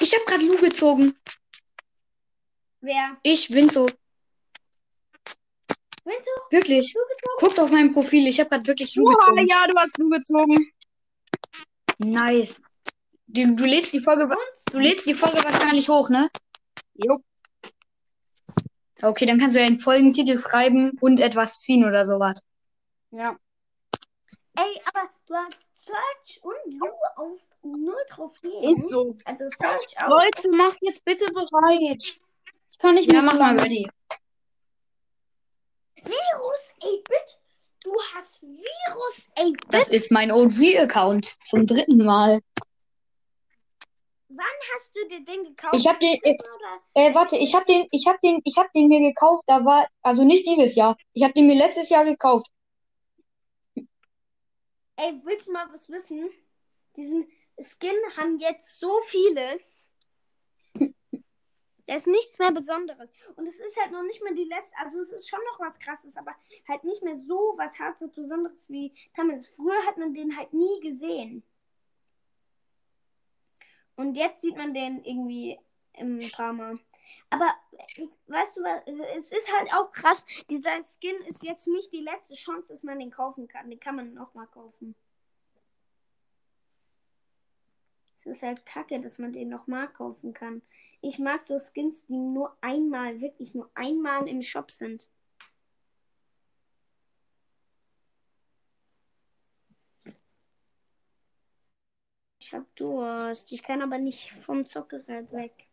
Ich habe gerade Lu gezogen. Wer? Ich, Winzo. Winzo? Wirklich. Guckt auf mein Profil. Ich habe gerade wirklich Lu Boah, gezogen. ja, du hast du gezogen. Nice. Du, du lädst die Folge, Und? du lädst die Folge wahrscheinlich hoch, ne? Jo. Okay, dann kannst du ja einen Folgentitel schreiben und etwas ziehen oder sowas. Ja. Ey, aber du hast Search und Lu auf null Trophäen. Ist so. Also Search auch. Leute, macht jetzt bitte bereit. Ich kann nicht Ja, mehr mach so mal ready. Virus 8-Bit? Du hast Virus 8-Bit? Das ist mein OG-Account zum dritten Mal. Wann hast du dir den gekauft? Ich hab den, äh, äh, warte, ich hab den, ich hab den, ich hab den mir gekauft, da war, also nicht dieses Jahr. Ich hab den mir letztes Jahr gekauft. Ey, willst du mal was wissen? Diesen Skin haben jetzt so viele. Da ist nichts mehr Besonderes. Und es ist halt noch nicht mehr die letzte. Also, es ist schon noch was Krasses, aber halt nicht mehr so was Hartes Besonderes wie damals. Früher hat man den halt nie gesehen. Und jetzt sieht man den irgendwie im Mal. Aber weißt du was? Es ist halt auch krass. Dieser Skin ist jetzt nicht die letzte Chance, dass man den kaufen kann. Den kann man nochmal kaufen. Es ist halt kacke, dass man den nochmal kaufen kann. Ich mag so Skins, die nur einmal, wirklich nur einmal im Shop sind. Ich hab Durst. Ich kann aber nicht vom Zockgerät weg.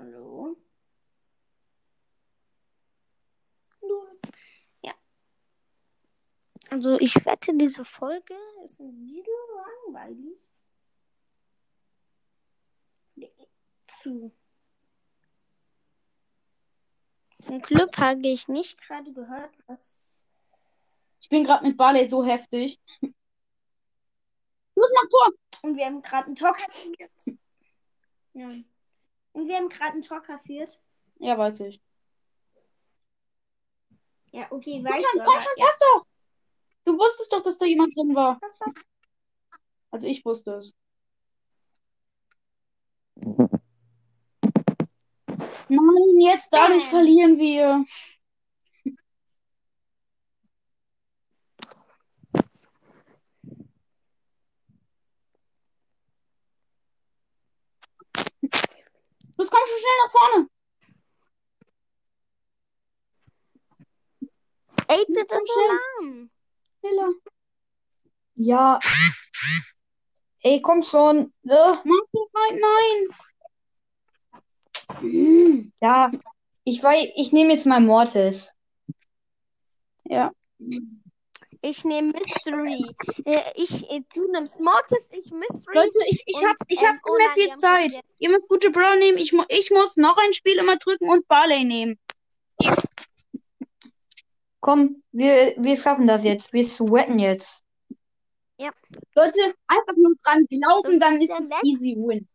Hallo? Hallo? Ja. Also ich wette, diese Folge ist ein bisschen langweilig. Zu. Zum Glück habe ich nicht gerade gehört, was. Ich bin gerade mit Barley so heftig. Los, mach Tor! Und wir haben gerade ein Tor kassiert. Ja. Und wir haben gerade ein Tor kassiert. Ja, weiß ich. Ja, okay, Komm weißt schon, du. komm schon, erst doch! Du wusstest doch, dass da jemand drin war. Also ich wusste es. Nein, jetzt dadurch verlieren wir. Los, komm schon schnell nach vorne. Ey, bitte so schnell. Schneller. Ja. Ey, komm schon. Äh, Mach doch rein, nein. ja. Ich weiß, ich nehme jetzt mal Mortis. Ja. Ich nehme Mystery. Äh, Ich, äh, du nimmst Mortis, ich Mystery. Leute, ich, ich Und, hab, ich hab nicht oh mehr viel Zeit. Ihr müsst gute Brawler nehmen. Ich, ich muss noch ein Spiel immer drücken und Barley nehmen. Komm, wir, wir schaffen das jetzt. Wir sweaten jetzt. Leute, einfach nur dran glauben, So, dann ist es Letz- easy win.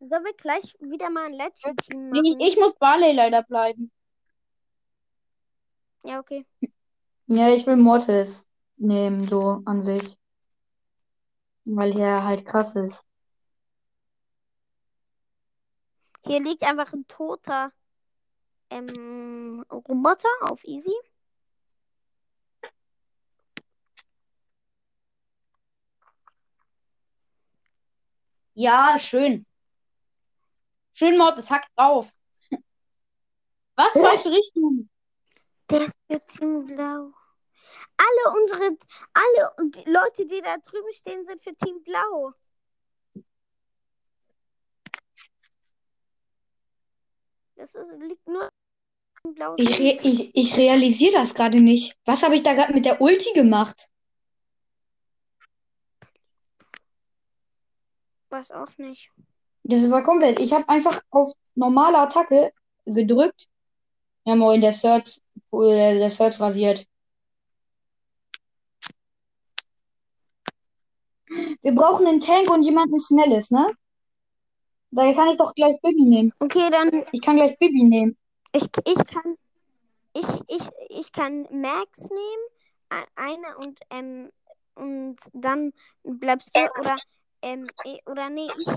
Sollen wir gleich wieder mal ein Legend-Team Nee, machen? ich, ich muss Barley leider bleiben. Ja, okay. Ja, ich will Mortis nehmen, so an sich. Weil er halt krass ist. Hier liegt einfach ein toter ähm, Roboter auf Easy. Ja, schön. Schön, Mortis, hack drauf. Was? Falsche Richtung. Der ist für Team Blau. Alle unsere, alle Leute, die da drüben stehen, sind für Team Blau. Das ist, liegt nur Team Blau. Ich, re ich, ich realisiere das gerade nicht. Was habe ich da gerade mit der Ulti gemacht? Weiß auch nicht. Das war komplett. Ich habe einfach auf normale Attacke gedrückt. Ja, moin, der Search, äh, der Search rasiert. Wir brauchen einen Tank und jemanden Schnelles, ne? Da kann ich doch gleich Bibi nehmen. Okay, dann Ich kann gleich Bibi nehmen. ich, ich kann ich, ich, ich kann Max nehmen, e- eine und ähm, und dann bleibst du oder ähm, eh, oder nee, ich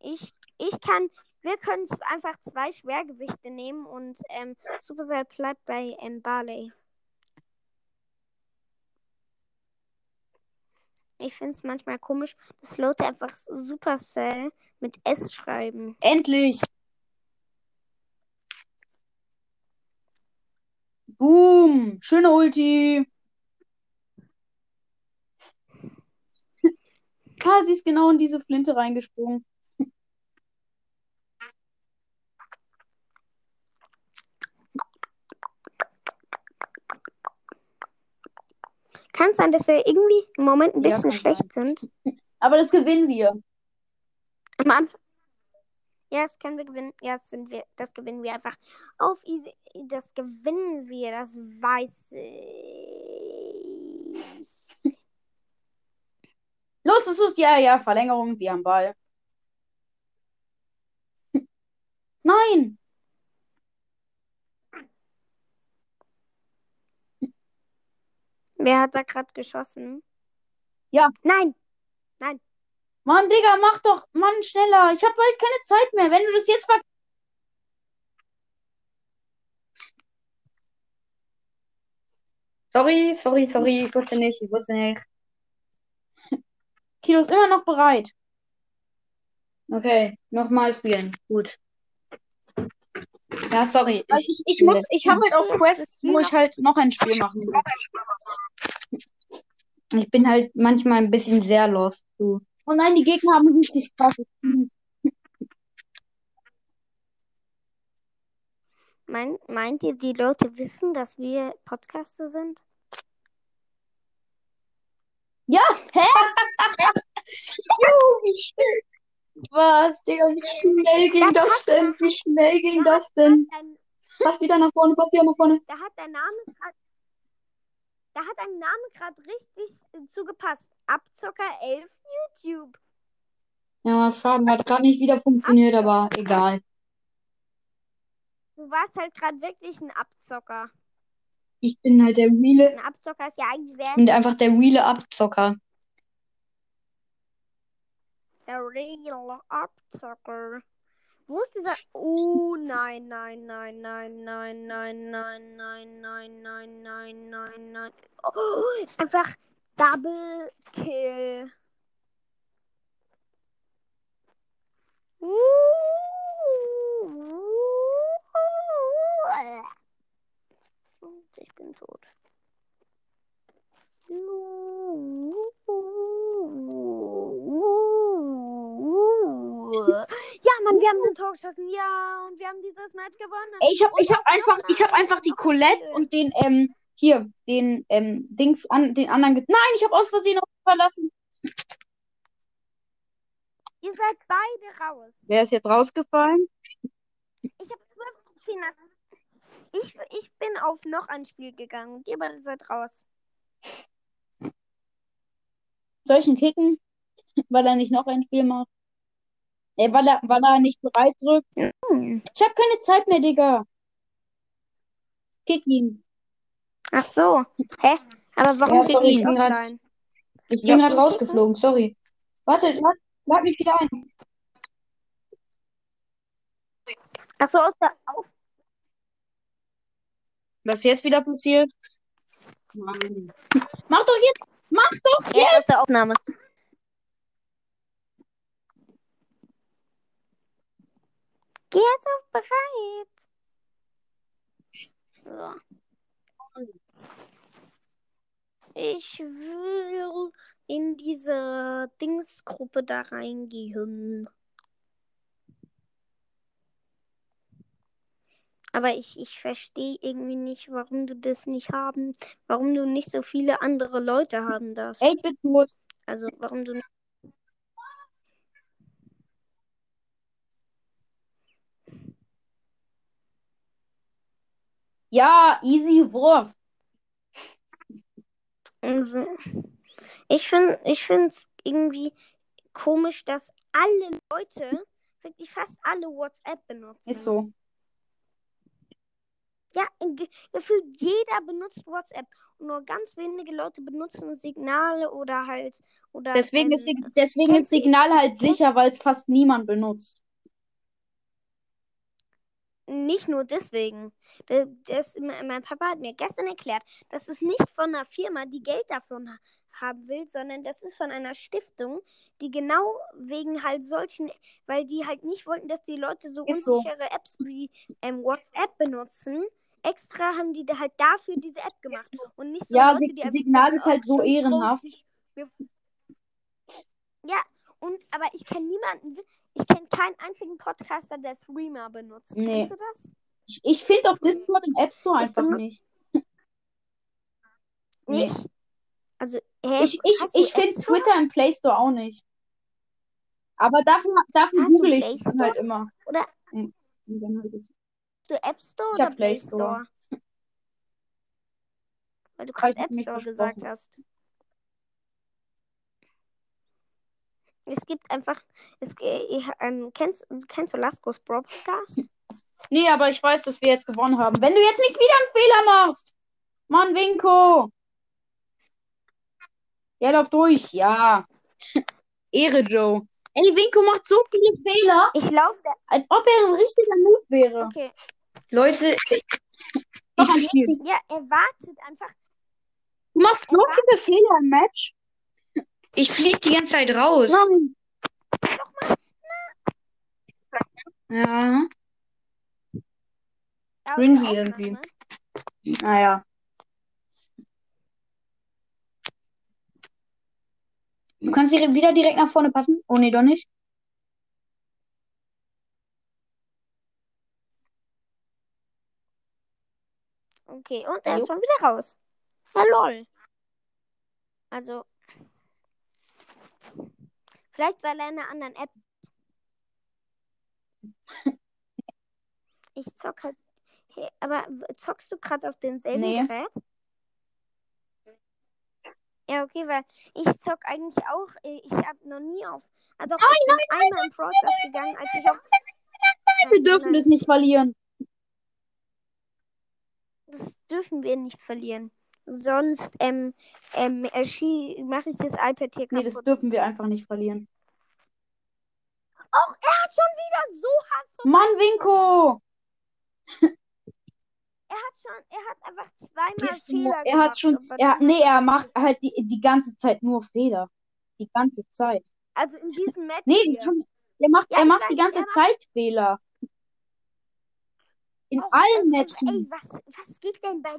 ich ich kann wir können einfach zwei Schwergewichte nehmen und ähm, Supercell bleibt bei ähm, Barley. Ich finde es manchmal komisch, dass Leute einfach Supercell mit S schreiben. Endlich. Boom. Schöne Ulti. Sie ist genau in diese Flinte reingesprungen. Kann sein, dass wir irgendwie im Moment ein Ja, bisschen kann schlecht sind. Aber das gewinnen wir. Am Anfang. Ja, das können wir gewinnen. Ja, das, sind wir, das gewinnen wir einfach. Auf easy. Das gewinnen wir, das weiß ich. Los, es ist ja, ja, Verlängerung, wir haben Ball. Nein. Wer hat da gerade geschossen? Ja. Nein. Mann, Digga, mach doch, Mann, schneller. Ich hab bald keine Zeit mehr. Wenn du das jetzt ver... Sorry, sorry, sorry. Ich wusste nicht, ich wusste nicht. Kilo ist immer noch bereit. Okay, nochmal spielen. Gut. Ja, sorry. Also ich, ich muss, ich habe halt auch Quests, wo ich halt noch ein Spiel machen will. Ich bin halt manchmal ein bisschen sehr lost, du. Oh nein, die Gegner haben richtig krass. Mein, meint ihr, die Leute wissen, dass wir Podcaster sind? Ja, hä? Was? Digga, wie schnell ging Das das denn? Wie schnell ging Da das denn? Pass wieder nach vorne, pass wieder nach vorne. da hat dein Name gerade. Da hat dein Name gerade richtig äh, zugepasst. Abzocker 11 YouTube. Ja, schade, hat gerade nicht wieder funktioniert, aber egal. Du warst halt gerade wirklich ein Abzocker. Ich bin halt der reale, Ein Abzocker ist ja eigentlich wer ich bin einfach der reale Abzocker. Der real Abzocker. Wo ist dieser. Oh nein, nein, nein, nein, nein, nein, nein, nein, nein, nein, nein, nein, nein. Oh, einfach Double Kill. Ich bin tot. Haben ein Tor geschossen. Ja, und wir haben dieses Match gewonnen. Ey, ich hab, ich hab einfach, ich hab einfach die Colette und den, ähm, hier, den, ähm, Dings an, den anderen. ge- Nein, ich hab aus Versehen verlassen. Ihr seid beide raus. Wer ist jetzt rausgefallen? Ich habe 15. Ich, ich bin auf noch ein Spiel gegangen und ihr beide seid raus. Soll ich ihn kicken? Weil er nicht noch ein Spiel macht. Ey, weil er, weil er nicht bereit drückt. Ich hab keine Zeit mehr, Digga. Kick ihn. Ach so. Hä? Aber warum Ja, bin sorry, ich bin grad- offline? Ich bin Ja. gerade rausgeflogen, sorry. Warte, lad, lad mich wieder ein. Ach so, aus der auf Was ist jetzt wieder passiert? Mann. Mach doch jetzt! Mach doch er ist aus der Aufnahme. Geh jetzt auf bereit. So. Ich will in diese Dingsgruppe da reingehen. Aber ich, ich verstehe irgendwie nicht, warum du das nicht haben, warum du nicht so viele andere Leute haben darfst. 8-Bit-Mode. Also warum du nicht. Ja, easy Wurf. Also, Ich finde ich es irgendwie komisch, dass alle Leute, wirklich fast alle WhatsApp benutzen. Ist so. Ja, ge gefühlt jeder benutzt WhatsApp und nur ganz wenige Leute benutzen Signale oder halt oder Deswegen ähm, ist, deswegen ist Signal halt sicher, weil es fast niemand benutzt. Nicht nur deswegen. Das, mein Papa hat mir gestern erklärt, das ist nicht von einer Firma, die Geld davon ha- haben will, sondern das ist von einer Stiftung, die genau wegen halt solchen, weil die halt nicht wollten, dass die Leute so Ist so. unsichere Apps wie ähm, WhatsApp benutzen. Extra haben die da halt dafür diese App gemacht und nicht so Ja, Leute, die Signal ist halt so ehrenhaft. Ja, und aber ich kenne niemanden, ich kenne keinen einzigen Podcaster, der Streamer benutzt. Nee. Kennst du das? Ich, ich finde auf Discord im App Store einfach benut- nicht. Nee. Nicht? Also, hä? Ich, ich, ich finde? Twitter im Play Store auch nicht. Aber dafür, dafür google ich es halt immer. Oder dann halt du App Store Ich oder hab Play Play Store. Weil du gerade App nicht Store gesagt hast. Es gibt einfach. Es, äh, ich- ähm, kennst, kennst du Laskos Bro Podcast? Nee, aber ich weiß, dass wir jetzt gewonnen haben. Wenn du jetzt nicht wieder einen Fehler machst. Mann, Winko. Ja, lauf durch. Ja. Ehre, Joe. Ey, Winko macht so viele Fehler, Ich laufe da. als ob er ein richtiger Noob wäre. Okay. Leute, ich fliege Ja, er wartet einfach. Du machst so viele Fehler im Match. Ich flieg die ganze Zeit raus. Nein. Ja. aus Cringy der irgendwie. Aufnahme. Naja. Du kannst direkt wieder direkt nach vorne passen. Oh nee, doch nicht. Okay, und er Jo. ist schon wieder raus. Ja, lol. Also. Vielleicht weil er in einer anderen App. Ich zock halt. Hey, aber zockst du gerade auf demselben Nee. Gerät? Ja, okay, weil ich zock eigentlich auch. äh, Ich habe noch nie auf. Also doch, ich bin einmal in Brawl Stars gegangen, als ich auf. Wir dürfen das nicht verlieren. Das dürfen wir nicht verlieren. Sonst ähm, ähm, mache ich das iPad hier Nee, kaputt. das dürfen wir einfach nicht verlieren. Och, er hat schon wieder so hart. Mann, Winko! Er hat schon, er hat einfach zweimal Ist Fehler er gemacht. hat schon, er, nee, er macht halt die, die ganze Zeit nur Fehler. Die ganze Zeit. Also in diesem Match. Nee, hier. er macht, Ja, er macht weiß, die ganze macht- Zeit Fehler. In Auch, allen ähm, Matchen. Ey, was, was geht denn bei.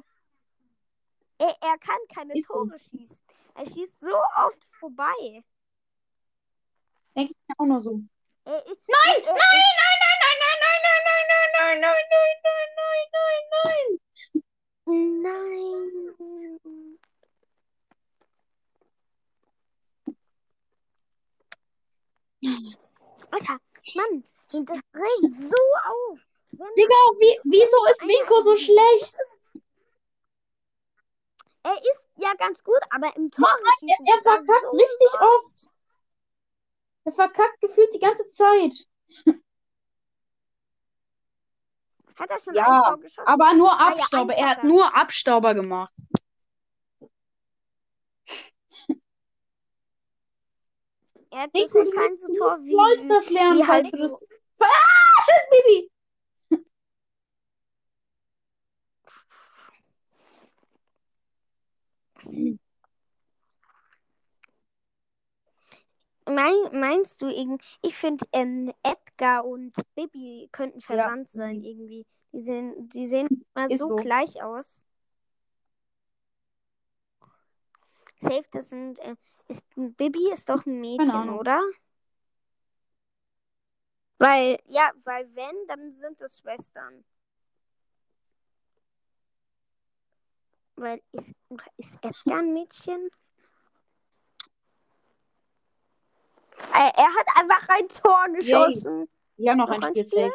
Er, er kann keine Ist so. Tore schießen. Er schießt so oft vorbei. Denke ich auch nur so. Er, ich, Nein, er, nein, nein, nein, nein, nein, nein, nein, nein, nein, nein, nein, nein, nein, nein, nein. Nein. Alter, Mann, das regt so auf. Digga, wie, wieso ist Winko so schlecht? Er ist ja ganz gut, aber im Tor Mann, Er, er verkackt richtig oft. Er verkackt gefühlt die ganze Zeit. Hat er schon Ja? Aber nur ja, Abstauber. Er hat nur Abstauber gemacht. er hat musst, so du Tor wie, das lernen, wie halt so. das... Ah, tschüss, Bibi. Mein, meinst du irgend ich finde ähm, Edgar und Bibi könnten Ja, verwandt sein sie- irgendwie. Die sehen, die sehen mal Ist so, so. gleich aus. Safe, das sind äh, ist, Bibi ist doch ein Mädchen, oder? Weil, ja, weil wenn, dann sind es Schwestern. Weil ist, ist Edgar ein Mädchen? Äh, Er hat einfach ein Tor geschossen. Wir haben noch, Noch ein Spiel Spiel?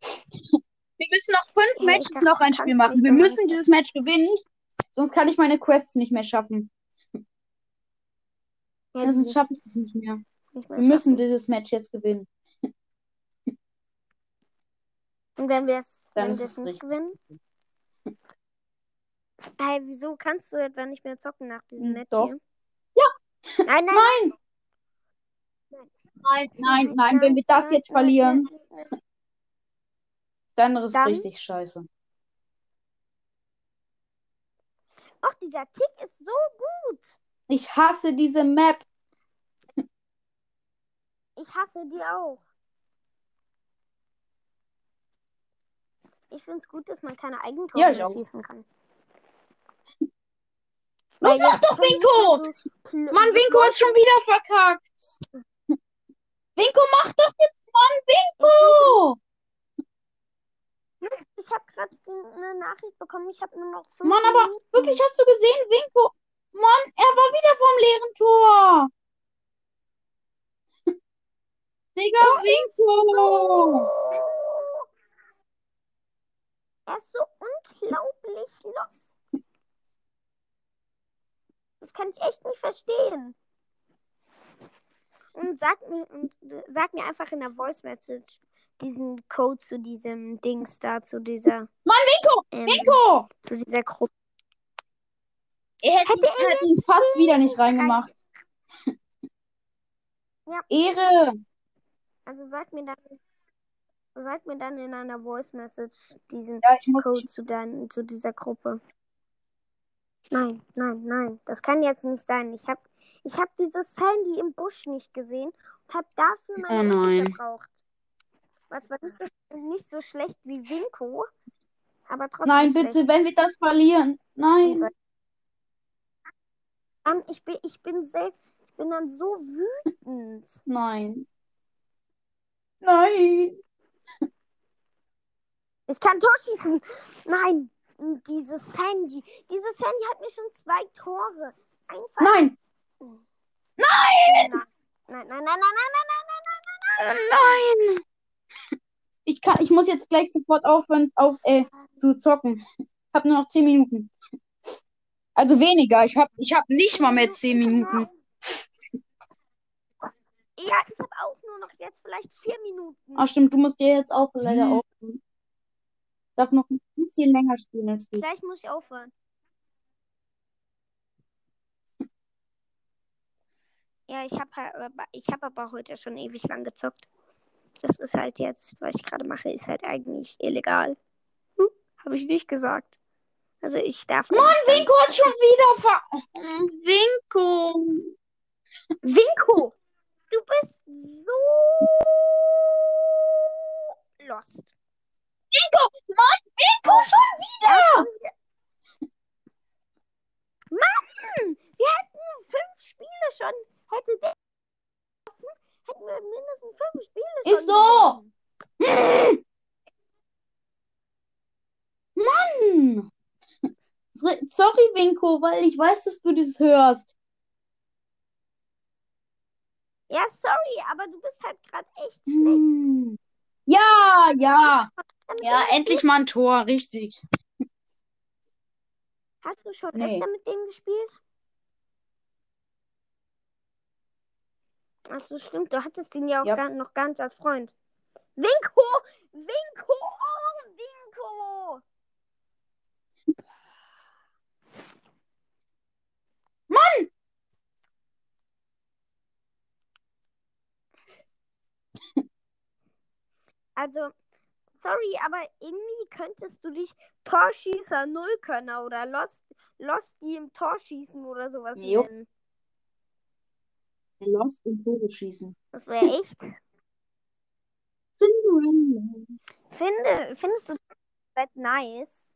Wir müssen noch fünf Ey, Matches dachte, noch ein Spiel machen. Wir müssen dieses Match gewinnen. Sonst kann ich meine Quests nicht mehr schaffen. Ja, Ja, sonst schaffe ich das nicht mehr. nicht mehr Wir müssen dieses Match jetzt gewinnen. Und wenn wir es es es nicht richtig. gewinnen? Hey, wieso kannst du etwa nicht mehr zocken nach diesem Hm, Match doch. hier? Nein, nein, Nein! Nein, nein, nein. Wenn wir das jetzt verlieren, dann ist es richtig scheiße. Och, dieser Tick ist so gut. Ich hasse diese Map. Ich hasse die auch. Ich finde es gut, dass man keine Eigentore Ja, schießen kann. Los, mach doch, Winko! Mann, Winko hat schon wieder verkackt. Winko, mach doch jetzt, Mann, Winko! Ich habe gerade eine Nachricht bekommen. Ich habe nur noch fünf Mann, aber Minuten. wirklich, hast du gesehen, Winko? Mann, er war wieder vorm leeren Tor. Digga, Winko! Er ist so unglaublich lost. Das kann ich echt nicht verstehen. Und sag mir, und sag mir einfach in der Voice Message diesen Code zu diesem Dings da, zu dieser, Mann, Winko! ähm, Winko! zu dieser Gruppe. Er hätte, Hätte er hätte ihn fast wieder nicht reingemacht. Ja. Ehre. Also sag mir dann, sag mir dann in einer Voice Message diesen Ja. Code zu, dein, zu dieser Gruppe. Nein, nein, nein. Das kann jetzt nicht sein. Ich habe ich hab dieses Sandy im Busch nicht gesehen und habe dafür meine Oh nein. verbraucht. Was war nicht so, nicht so schlecht wie Winko, aber trotzdem Nein, schlecht. bitte, wenn wir das verlieren. Nein. Ich bin, ich bin selbst, ich bin dann so wütend. Nein. Nein. Ich kann Tor schießen. Nein, dieses Sandy. Dieses Sandy hat mir schon zwei Tore. Einfach. Nein. Nein! Nein, nein, nein, nein, nein, nein, nein, nein, nein. Nein. Ich kann, ich muss jetzt gleich sofort aufhören, auf, äh, zu zocken. Hab nur noch 10 Minuten. Also weniger. Ich hab, ich hab nicht mal mehr 10 Minuten. Ja, ich habe auch nur noch jetzt vielleicht vier Minuten. Ach stimmt, du musst dir jetzt auch leider Hm. aufhören. Darf noch ein bisschen länger spielen als du. Gleich muss ich aufhören. Ja, ich habe ich hab aber heute schon ewig lang gezockt. Das ist halt jetzt, was ich gerade mache, ist halt eigentlich illegal. Hm? Habe ich nicht gesagt. Also ich darf. Mann, Winko hat schon wieder ver... Winko. Winko! Du bist so lost. Winko! Mann, Winko schon wieder! Mann! Wir hätten fünf Spiele schon. Hätte der hätten wir mindestens fünf Spiele schon. Ist so. gewonnen. Mann! Winko, weil ich weiß, dass du das hörst. Ja, sorry, aber du bist halt gerade echt schlecht. Hm. Ja, ja. Ja, endlich mal ein Tor, richtig. Hast du schon Nee. öfter mit dem gespielt? Achso, stimmt. Du hattest ihn ja auch Ja. gar, noch gar nicht als Freund. Winko! Winko! Oh, Winko! Mann! Also, sorry, aber irgendwie könntest du dich Torschießer Nullkönner oder Lost, Losty im Torschießen oder sowas Jo. nennen. Lost und Tore schießen. Das wäre echt. Cinderella. Finde, findest du das nice?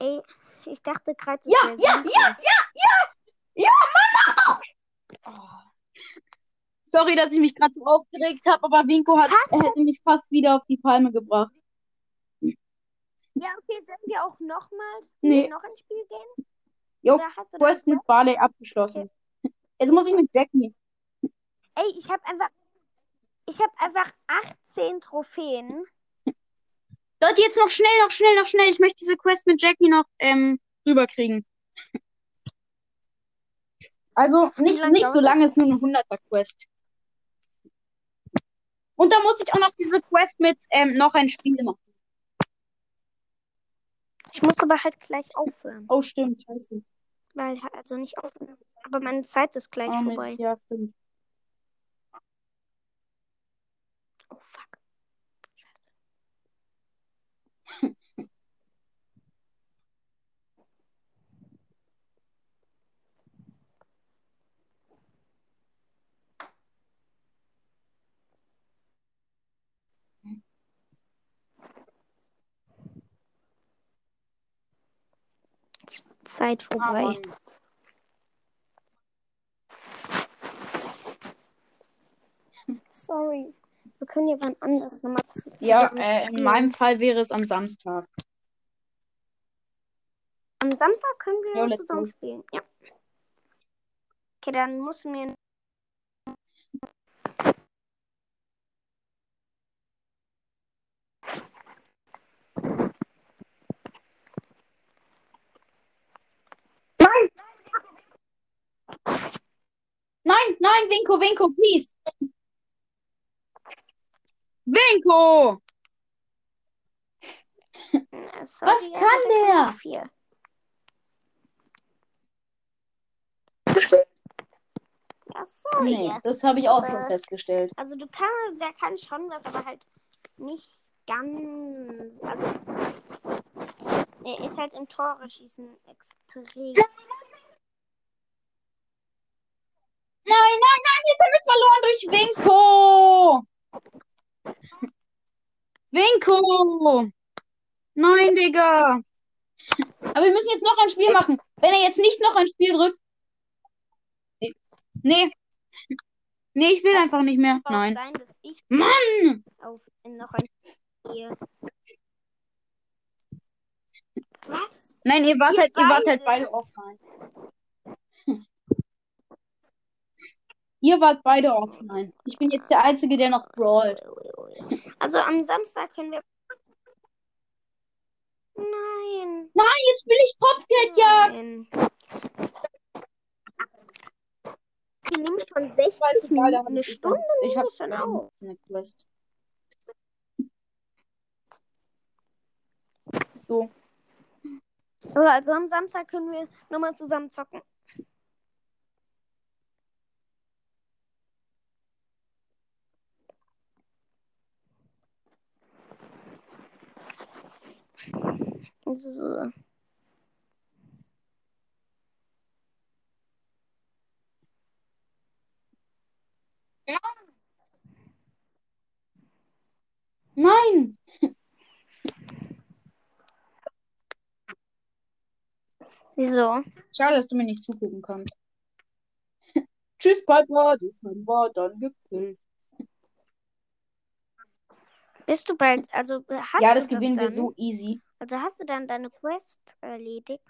Ey, ich dachte gerade, Ja, ja, ja, ja, ja! Ja, Mann, mach doch! Sorry, dass ich mich gerade so aufgeregt habe, aber Winko hat, hätte mich fast wieder auf die Palme gebracht. Ja, okay, sollen wir auch nochmal Nee. noch ein Spiel gehen? Jo, hast du Du hast mit Barley abgeschlossen. Jetzt muss ich mit Jackie. Ey, ich habe einfach. Ich habe einfach 18 Trophäen. Leute, jetzt noch schnell, noch schnell, noch schnell. Ich möchte diese Quest mit Jackie noch ähm, rüberkriegen. Also nicht, nicht so lange, ist nur eine 100er Quest. Und da muss ich auch noch diese Quest mit ähm, noch ein Spiel machen. Ich muss aber halt gleich aufhören. Oh, stimmt, scheiße. Weil, also nicht aufhören. Aber meine Zeit ist gleich Oh, vorbei. Mist, ja, stimmt. Zeit vorbei. Sorry. Wir können ja wann anders nochmal zu- Ja, äh, in meinem Fall wäre es am Samstag. Am Samstag können wir let's zusammen spielen. Ja. Okay, dann muss mir. Nein, Winko, Winko, please. Winko! Sorry, Was aber kann der Viel. Ja, sorry. Nee, das habe ich auch schon Äh, festgestellt. Also du kannst, der kann schon was, aber halt nicht ganz. Also er ist halt im Tore schießen extrem. Nein, nein, nein, jetzt haben wir verloren durch Winko. Winko. Nein, Digga. Aber wir müssen jetzt noch ein Spiel machen. Wenn er jetzt nicht noch ein Spiel drückt. Nee. Nee, ich will einfach nicht mehr. Nein. sein, Mann! auf noch ein Spiel. Was? Nein, ihr wart Ihr halt, ihr wart halt beide. beide offline. Ihr wart beide offline. Ich bin jetzt der Einzige, der noch brawlt. Also am Samstag können wir. Nein. Jetzt will ich Kopfgeldjagd. Nein. Die nehmen schon Ich 60 weiß nicht, Minuten. Eine ich Stunde Ich habe schon auf. eine Quest. So. So, also am Samstag können wir nochmal zusammen zocken. So. Nein! Wieso? Schade, dass du mir nicht zugucken kannst. Tschüss, Piper. Das war dann gekillt. Bist du bald, also hast Ja, du das gewinnen wir dann? so easy. Also hast du dann deine Quest erledigt?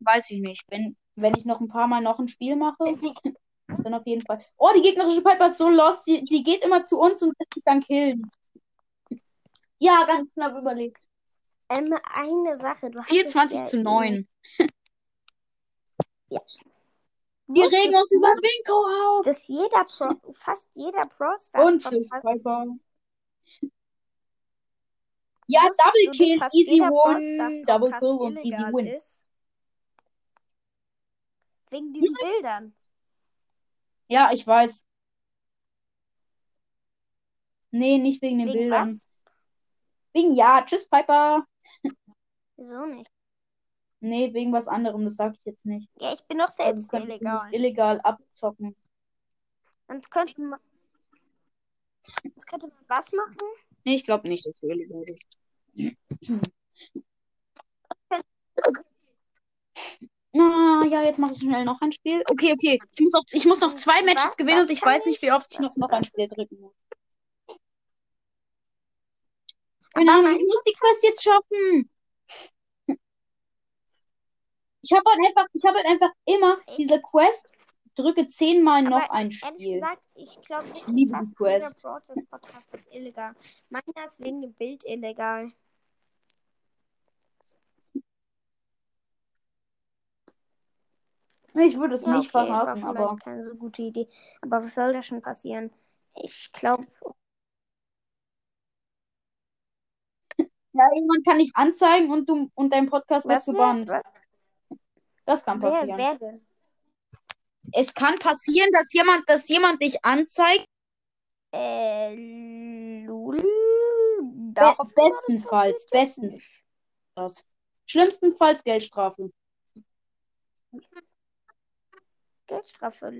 Weiß ich nicht. Wenn, wenn ich noch ein paar Mal noch ein Spiel mache, dann auf jeden Fall. Oh, die gegnerische Piper ist so lost. Die, die geht immer zu uns und lässt sich dann killen. Ja, ganz knapp überlebt. Ähm, eine Sache. Du hast 24 es zu ja 9. eben- Wir Wusstest regen uns du, über Winko auf. dass jeder Pro, fast jeder Pro Stars Und Piper. Ja, Wusstest Double du, Kill, fast Easy Win, Double Kill und Easy Win. Ist? Wegen diesen Bildern. Ja, ich weiß. Nee, nicht wegen den Wegen Bildern. was? Wegen ja, tschüss, Piper. Wieso nicht? Nee, wegen was anderem, das sag ich jetzt nicht. Ja, ich bin doch Also selbst könnte ich illegal. nicht illegal abzocken. Und könnte man. Jetzt könnte man was machen? Nee, ich glaube nicht, dass du illegal bist. Na, ja, jetzt mache ich schnell noch ein Spiel. Okay, okay. Ich muss, auch, ich muss noch zwei Matches Was- gewinnen was und ich weiß nicht, ich? wie oft ich noch, noch ein Spiel drücken muss. Keine Ahnung, ich muss die Quest jetzt schaffen. Ich habe halt einfach, ich habe halt einfach immer diese Quest, drücke zehnmal noch ein Ehrlich Spiel. gesagt, ich glaube, Ich liebe die Quest. jeder Podcast ist illegal. Meiner ist wegen dem Bild illegal. Ich würde es Ja, nicht okay, war verraten, vielleicht aber keine so gute Idee. Aber was soll da schon passieren? Ich glaube, ja, irgendwann kann ich anzeigen und du und dein Podcast wird? gebannt. Was? Das kann Wer, passieren. wer denn? Es kann passieren, dass jemand, dass jemand dich anzeigt. Äh, Lul? Be bestenfalls, passiert? besten das. Schlimmstenfalls Geldstrafe. Geldstrafe.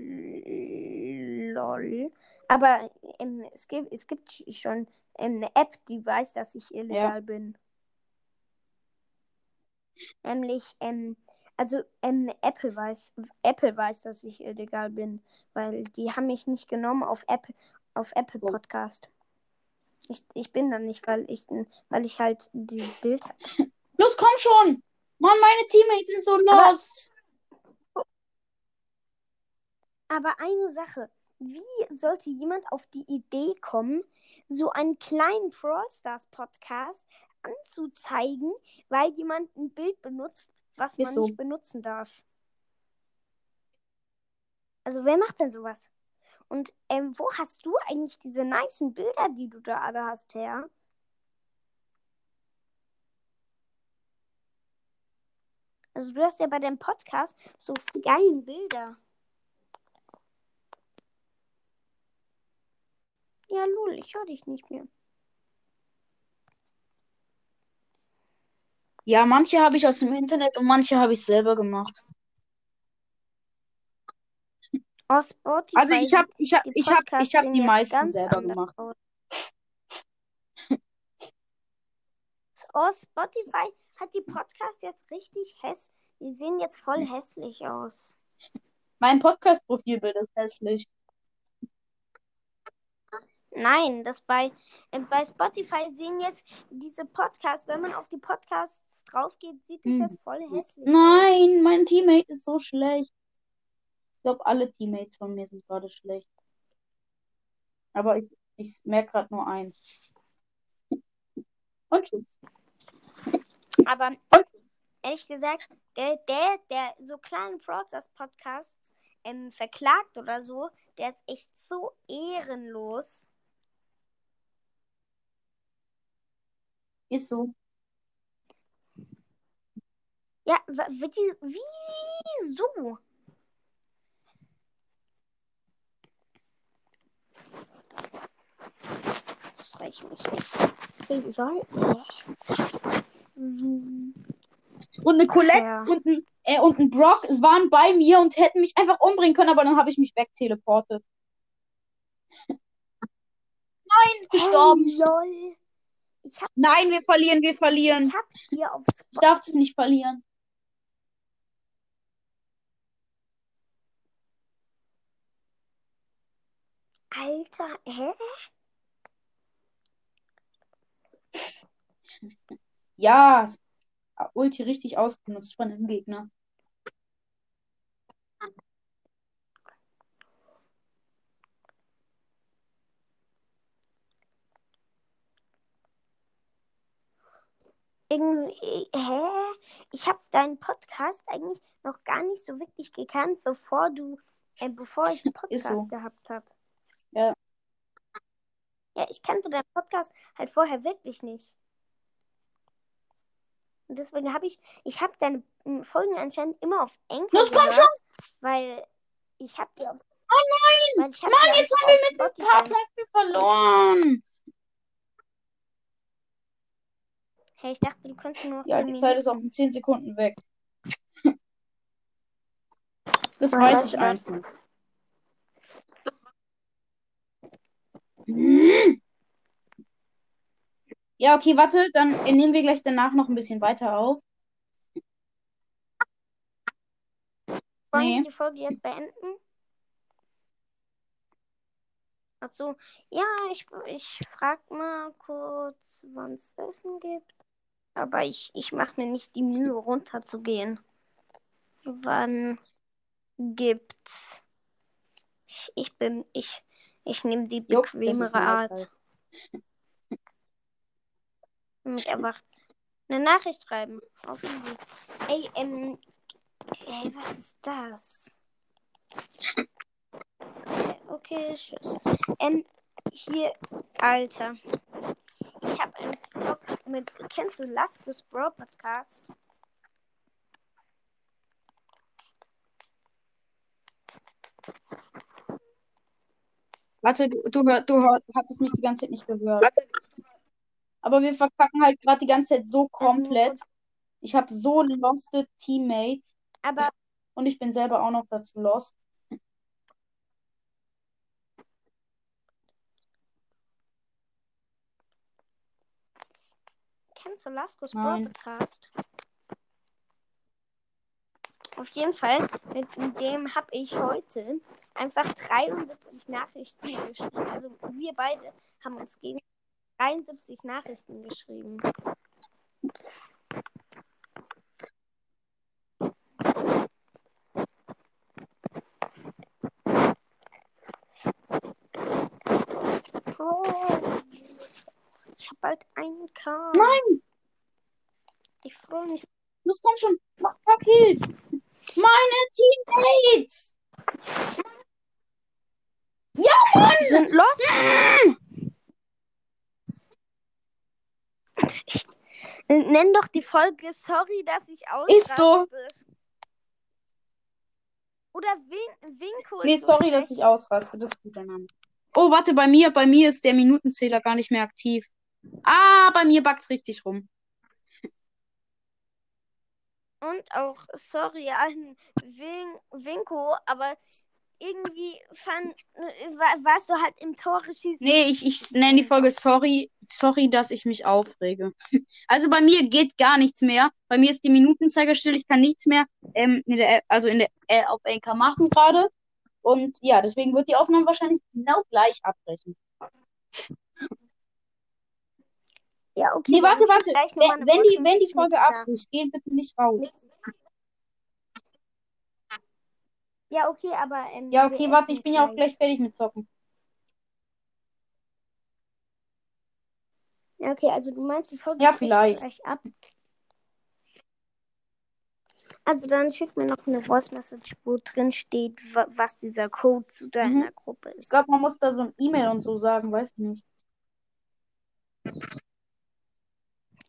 Lol. Aber ähm, es, gibt, es gibt schon ähm, eine App, die weiß, dass ich illegal bin. Nämlich, ähm, also ähm, Apple weiß, Apple weiß, dass ich illegal bin, weil die haben mich nicht genommen auf Apple, auf Apple. Podcast. Ich, ich bin da nicht, weil ich, weil ich halt dieses Bild habe. Los, komm schon! Mann, meine Teammates sind so Aber- lost. Aber eine Sache, wie sollte jemand auf die Idee kommen, so einen kleinen Brawl Stars Podcast anzuzeigen, weil jemand ein Bild benutzt, was man so. nicht benutzen darf? Also wer macht denn sowas? Und ähm, wo hast du eigentlich diese nicen Bilder, die du da alle hast, her? Also du hast ja bei deinem Podcast so viele geile Bilder. Ja, Lul, ich höre dich nicht mehr. Ja, manche habe ich aus dem Internet und manche habe ich selber gemacht. Oh, Spotify. Also ich habe ich hab, die ich hab, Podcasts ich hab sehen die meisten selber gemacht. aus. Oh, Spotify hat die Podcasts jetzt richtig hässlich. Die sehen jetzt voll hässlich aus. Mein Podcast-Profilbild ist hässlich. Nein, das bei, äh, bei Spotify sehen jetzt diese Podcasts, wenn man auf die Podcasts drauf geht, sieht es Hm. jetzt voll hässlich. Nein, mein Teammate ist so schlecht. Ich glaube, alle Teammates von mir sind gerade schlecht. Aber ich, ich merke gerade nur eins. Und tschüss. Aber ehrlich gesagt, der, der, der so kleine Broadcast Podcasts ähm, verklagt oder so, der ist echt so ehrenlos. Ist so. Ja, die- wieso? Jetzt freue ich mich nicht. Soll. Und eine Colette Ja. und, ein, äh, und ein Brock waren bei mir und hätten mich einfach umbringen können, aber dann habe ich mich wegteleportet. Nein, gestorben. Hey, lol. Ich hab, Nein, wir verlieren, wir verlieren. ich hab dir Ich darf das nicht verlieren. Alter, hä? Ja, Ulti richtig ausgenutzt von dem Gegner. Irgendwie, hä? Ich habe deinen Podcast eigentlich noch gar nicht so wirklich gekannt, bevor du, äh, bevor ich einen Podcast so. gehabt habe. Ja. Ja, ich kannte deinen Podcast halt vorher wirklich nicht. Und deswegen habe ich, ich habe deine mm, Folgen anscheinend immer auf Englisch Los, komm gehört, weil ich habe die auf, Oh nein! Mann, jetzt haben wir mit ein paar. Punkten verloren. Hey, ich dachte, du könntest nur noch Ja, 10 die Zeit ist auch in 10 Sekunden weg. Das weiß ich einfach. Ja, okay, warte, dann nehmen wir gleich danach noch ein bisschen weiter auf. Wollen Nee. wir die Folge jetzt beenden? Ach so, ja, ich, ich frag mal kurz, wann es Essen gibt. Aber ich, ich mache mir nicht die Mühe, runterzugehen. Wann gibt's? Ich, ich bin, ich, ich nehme die Jupp, bequemere Art. Mich einfach eine Nachricht schreiben. Auf easy. Ey, ähm, ey, was ist das? Okay, tschüss. Ähm, hier, Alter. Ich habe Blog mit, kennst du Laskus Bro Podcast? Warte, du, du, hör, du hör, hattest mich die ganze Zeit nicht gehört. Aber wir verkacken halt gerade die ganze Zeit so komplett. Ich habe so loste Teammates Aber und ich bin selber auch noch dazu lost. Kennst du Nein. Podcast? Auf jeden Fall, mit dem habe ich heute einfach 73 Nachrichten geschrieben. Also wir beide haben uns gegen 73 Nachrichten geschrieben. Bro, ich habe bald einen K. Nein! Freue mich. Los, komm schon, mach ein paar Kills. Meine Teammates! Ja! Wir sind lost. Nenn doch die Folge Sorry, dass ich ausraste. Ist so. Oder Win Winko Nee, sorry, dass ich ausraste. Das ist gut, der Name. Oh, warte, bei mir, bei mir ist der Minutenzähler gar nicht mehr aktiv. Ah, bei mir backt's richtig rum. Und auch sorry an Win Winko, aber irgendwie fand, war, warst du halt im Tore schießen. Nee, ich, ich nenne die Folge Sorry, sorry, dass ich mich aufrege. Also bei mir geht gar nichts mehr. Bei mir ist die Minutenzeiger still. Ich kann nichts mehr, ähm, in der, also in der, äh, auf Anchor machen gerade. Und ja, deswegen wird die Aufnahme wahrscheinlich genau gleich abbrechen. Ja, okay. Nee, warte, warte. gleich Wenn, wenn die, wenn die Folge abbricht, geh bitte nicht raus. Ja, okay, aber. Ähm, Ja, okay, warte, ich bin ja auch gleich fertig mit Zocken. Ja, okay, also du meinst die Folge Ja, vielleicht. gleich ab. Also dann schick mir noch eine Voice Message, wo drin steht, wa- was dieser Code zu deiner Gruppe Ich ist. glaube, man muss da so ein E-Mail und so sagen, weiß ich nicht.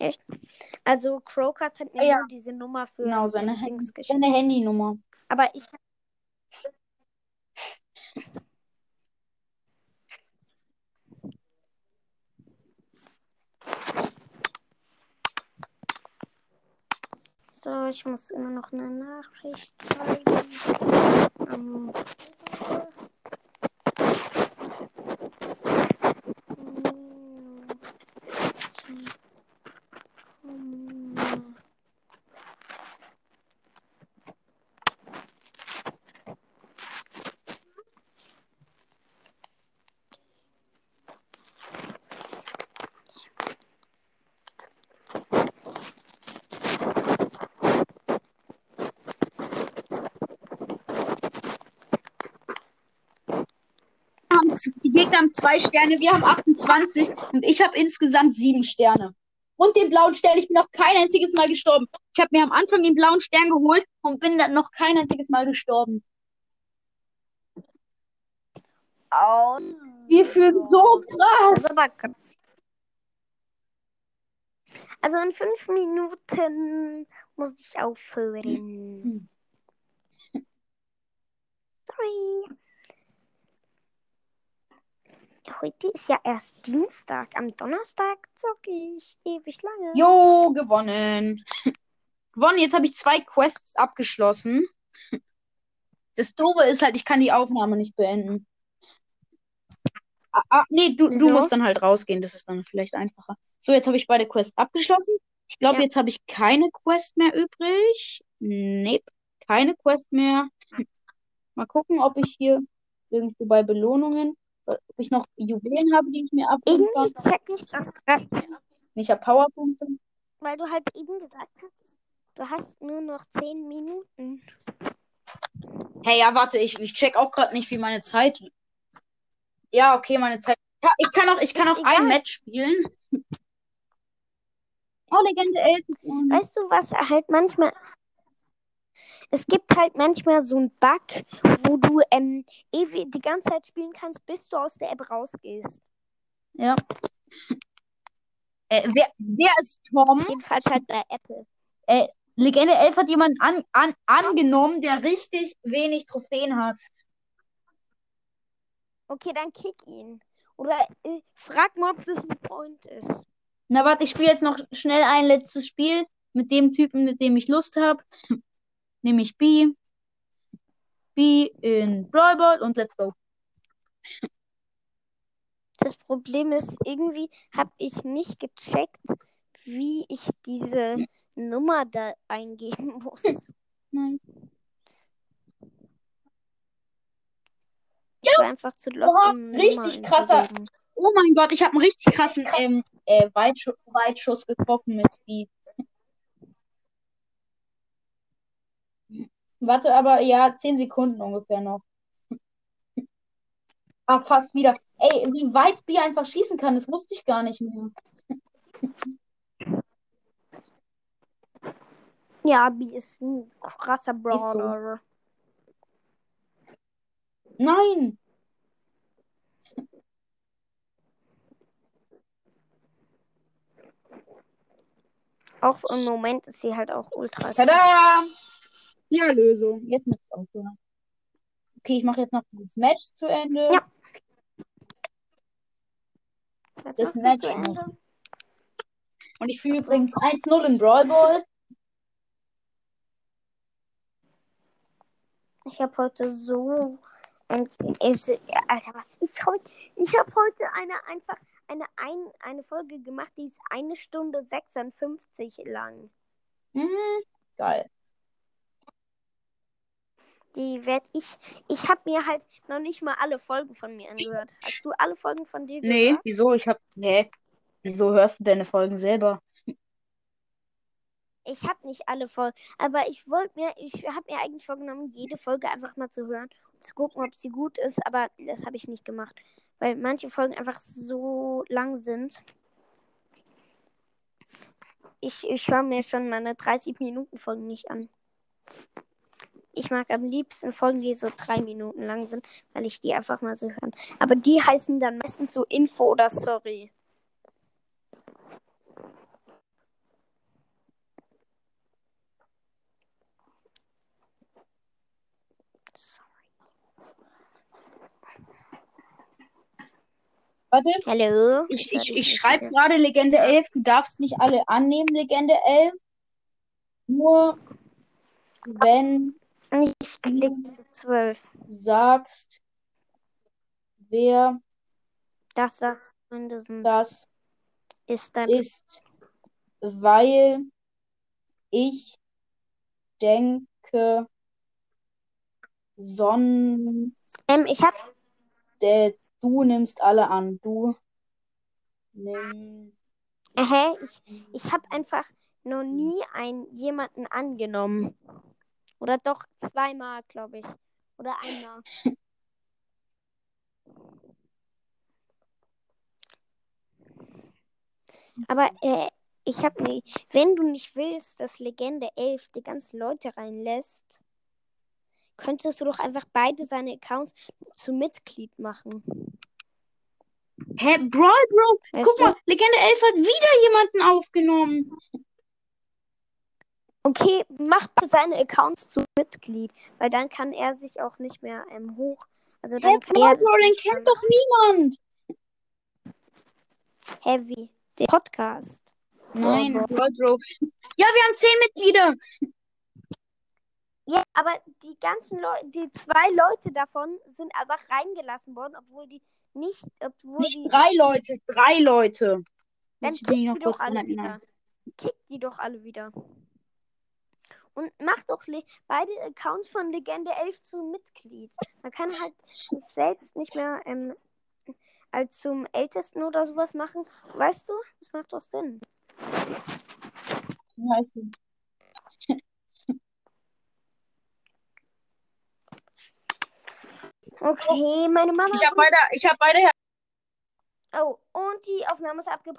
Echt? Also Crowcast hat mir Ja. nur diese Nummer für Genau, seine, Dings Hand- seine Handynummer. Aber ich So, ich muss immer noch eine Nachricht schreiben. Ähm, hm, haben z- die Gegner haben zwei Sterne, wir haben 28 und ich habe insgesamt sieben Sterne. Und den blauen Stern, ich bin noch kein einziges Mal gestorben. Ich habe mir am Anfang den blauen Stern geholt und bin dann noch kein einziges Mal gestorben. Oh. Wir fühlen so krass. krass. Also in fünf Minuten muss ich aufhören. Sorry. Heute ist ja erst Dienstag. Am Donnerstag zocke ich ewig lange. Jo, gewonnen. gewonnen, jetzt habe ich zwei Quests abgeschlossen. Das Doofe ist halt, ich kann die Aufnahme nicht beenden. Ah, ah, nee, du, du Wieso? musst dann halt rausgehen, das ist dann vielleicht einfacher. So, jetzt habe ich beide Quests abgeschlossen. Ich glaube, Ja. jetzt habe ich keine Quest mehr übrig. Nee, keine Quest mehr. Mal gucken, ob ich hier irgendwo bei Belohnungen, ob ich noch Juwelen habe, die ich mir abholen kann. Irgendwie check ich das gerade, Ich habe Powerpunkte. weil du halt eben gesagt hast, du hast nur noch zehn Minuten. Hey, ja, warte, ich, ich check auch gerade nicht, wie meine Zeit. Ja, okay, meine Zeit. Ich kann auch, ich kann auch ein. Match spielen. Oh, Legende 11 ist. Weißt du, was halt manchmal. Es gibt halt manchmal so einen Bug, wo du ähm, ewig die ganze Zeit spielen kannst, bis du aus der App rausgehst. Ja. Äh, wer, wer ist Tom? Jedenfalls halt bei Apple. Legende 11 hat jemanden an, an, angenommen, der richtig wenig Trophäen hat. Okay, dann kick ihn. Oder äh, frag mal, ob das ein Freund ist. Na, warte, ich spiele jetzt noch schnell ein letztes Spiel mit dem Typen, mit dem ich Lust habe. Nämlich B. B in Brawl Ball und let's go. Das Problem ist, irgendwie habe ich nicht gecheckt, wie ich diese Nummer da eingeben muss. Nein. Ich war einfach zu lost, Oha, um richtig krasser-. Oh mein Gott, ich habe einen richtig krassen ähm, äh, Weitschu Weitschuss getroffen mit B. Warte aber, ja, 10 Sekunden ungefähr noch. ah, fast wieder. Ey, wie weit Bier einfach schießen kann, das wusste ich gar nicht mehr. ja, Bier ist ein krasser Brawler. So. Nein! Auch im Moment ist sie halt auch ultra. Tada! Krass. Ja, Lösung. Jetzt muss ich aufhören. Okay, ich mache jetzt noch dieses Match zu Ende. Ja. Was Das du Match zu Ende? Und ich fühle übrigens 1-0 in Brawl Ball. Ich habe heute so ich, Alter, was ich heute ich habe heute eine einfach eine, ein, eine Folge gemacht, die ist eine Stunde 56 lang. Mhm. Geil. Die werd ich ich habe mir halt noch nicht mal alle Folgen von mir angehört. Hast du alle Folgen von dir Nee, gehört? wieso? Ich hab. Nee. Wieso hörst du deine Folgen selber? Ich habe nicht alle Folgen, aber ich wollte mir ich habe mir eigentlich vorgenommen, jede Folge einfach mal zu hören und zu gucken, ob sie gut ist, aber das habe ich nicht gemacht, weil manche Folgen einfach so lang sind. Ich, ich höre mir schon meine 30 Minuten Folgen nicht an. Ich mag am liebsten Folgen, die so drei Minuten lang sind, weil ich die einfach mal so hören. Aber die heißen dann meistens so Info oder Sorry. Warte, Hallo? ich, ich, ich schreibe gerade Legende 11. Du darfst nicht alle annehmen, Legende 11. Nur wenn Ich klicke 12. sagst, wer Das sagt mindestens das ist dann. ist, weil ich denke, sonst Ähm, ich hab. der, du nimmst alle an. Du nimm, Äh, hä? Ich, ich hab einfach noch nie einen jemanden angenommen. Oder doch zweimal, glaube ich. Oder einmal. Aber äh, ich hab nicht. Wenn du nicht willst, dass Legende 11 die ganzen Leute reinlässt, könntest du doch einfach beide seine Accounts zu Mitglied machen. Hä, Brawl Bro, Weißt guck du? mal, Legende 11 hat wieder jemanden aufgenommen. Okay, mach seine Accounts zu Mitglied, weil dann kann er sich auch nicht mehr ähm, hoch. Also dann kann Brawl er den kennt doch niemand. Heavy. Der Podcast. Nein, Brawl Bro. Ja, wir haben zehn Mitglieder. Ja, aber die ganzen Leute, die zwei Leute davon sind einfach reingelassen worden, obwohl die nicht, obwohl Nicht die, drei Leute, drei Leute. dann kick die doch alle wieder. Kick die doch alle wieder. Und mach doch beide Accounts von Legende 11 zu Mitglied. Man kann halt selbst nicht mehr ähm, als zum Ältesten oder sowas machen. Weißt du? Das macht doch Sinn. Weiß nicht. Okay, meine Mama. Ich habe beide, ich habe beide Oh, und die Aufnahme ist abgebrochen.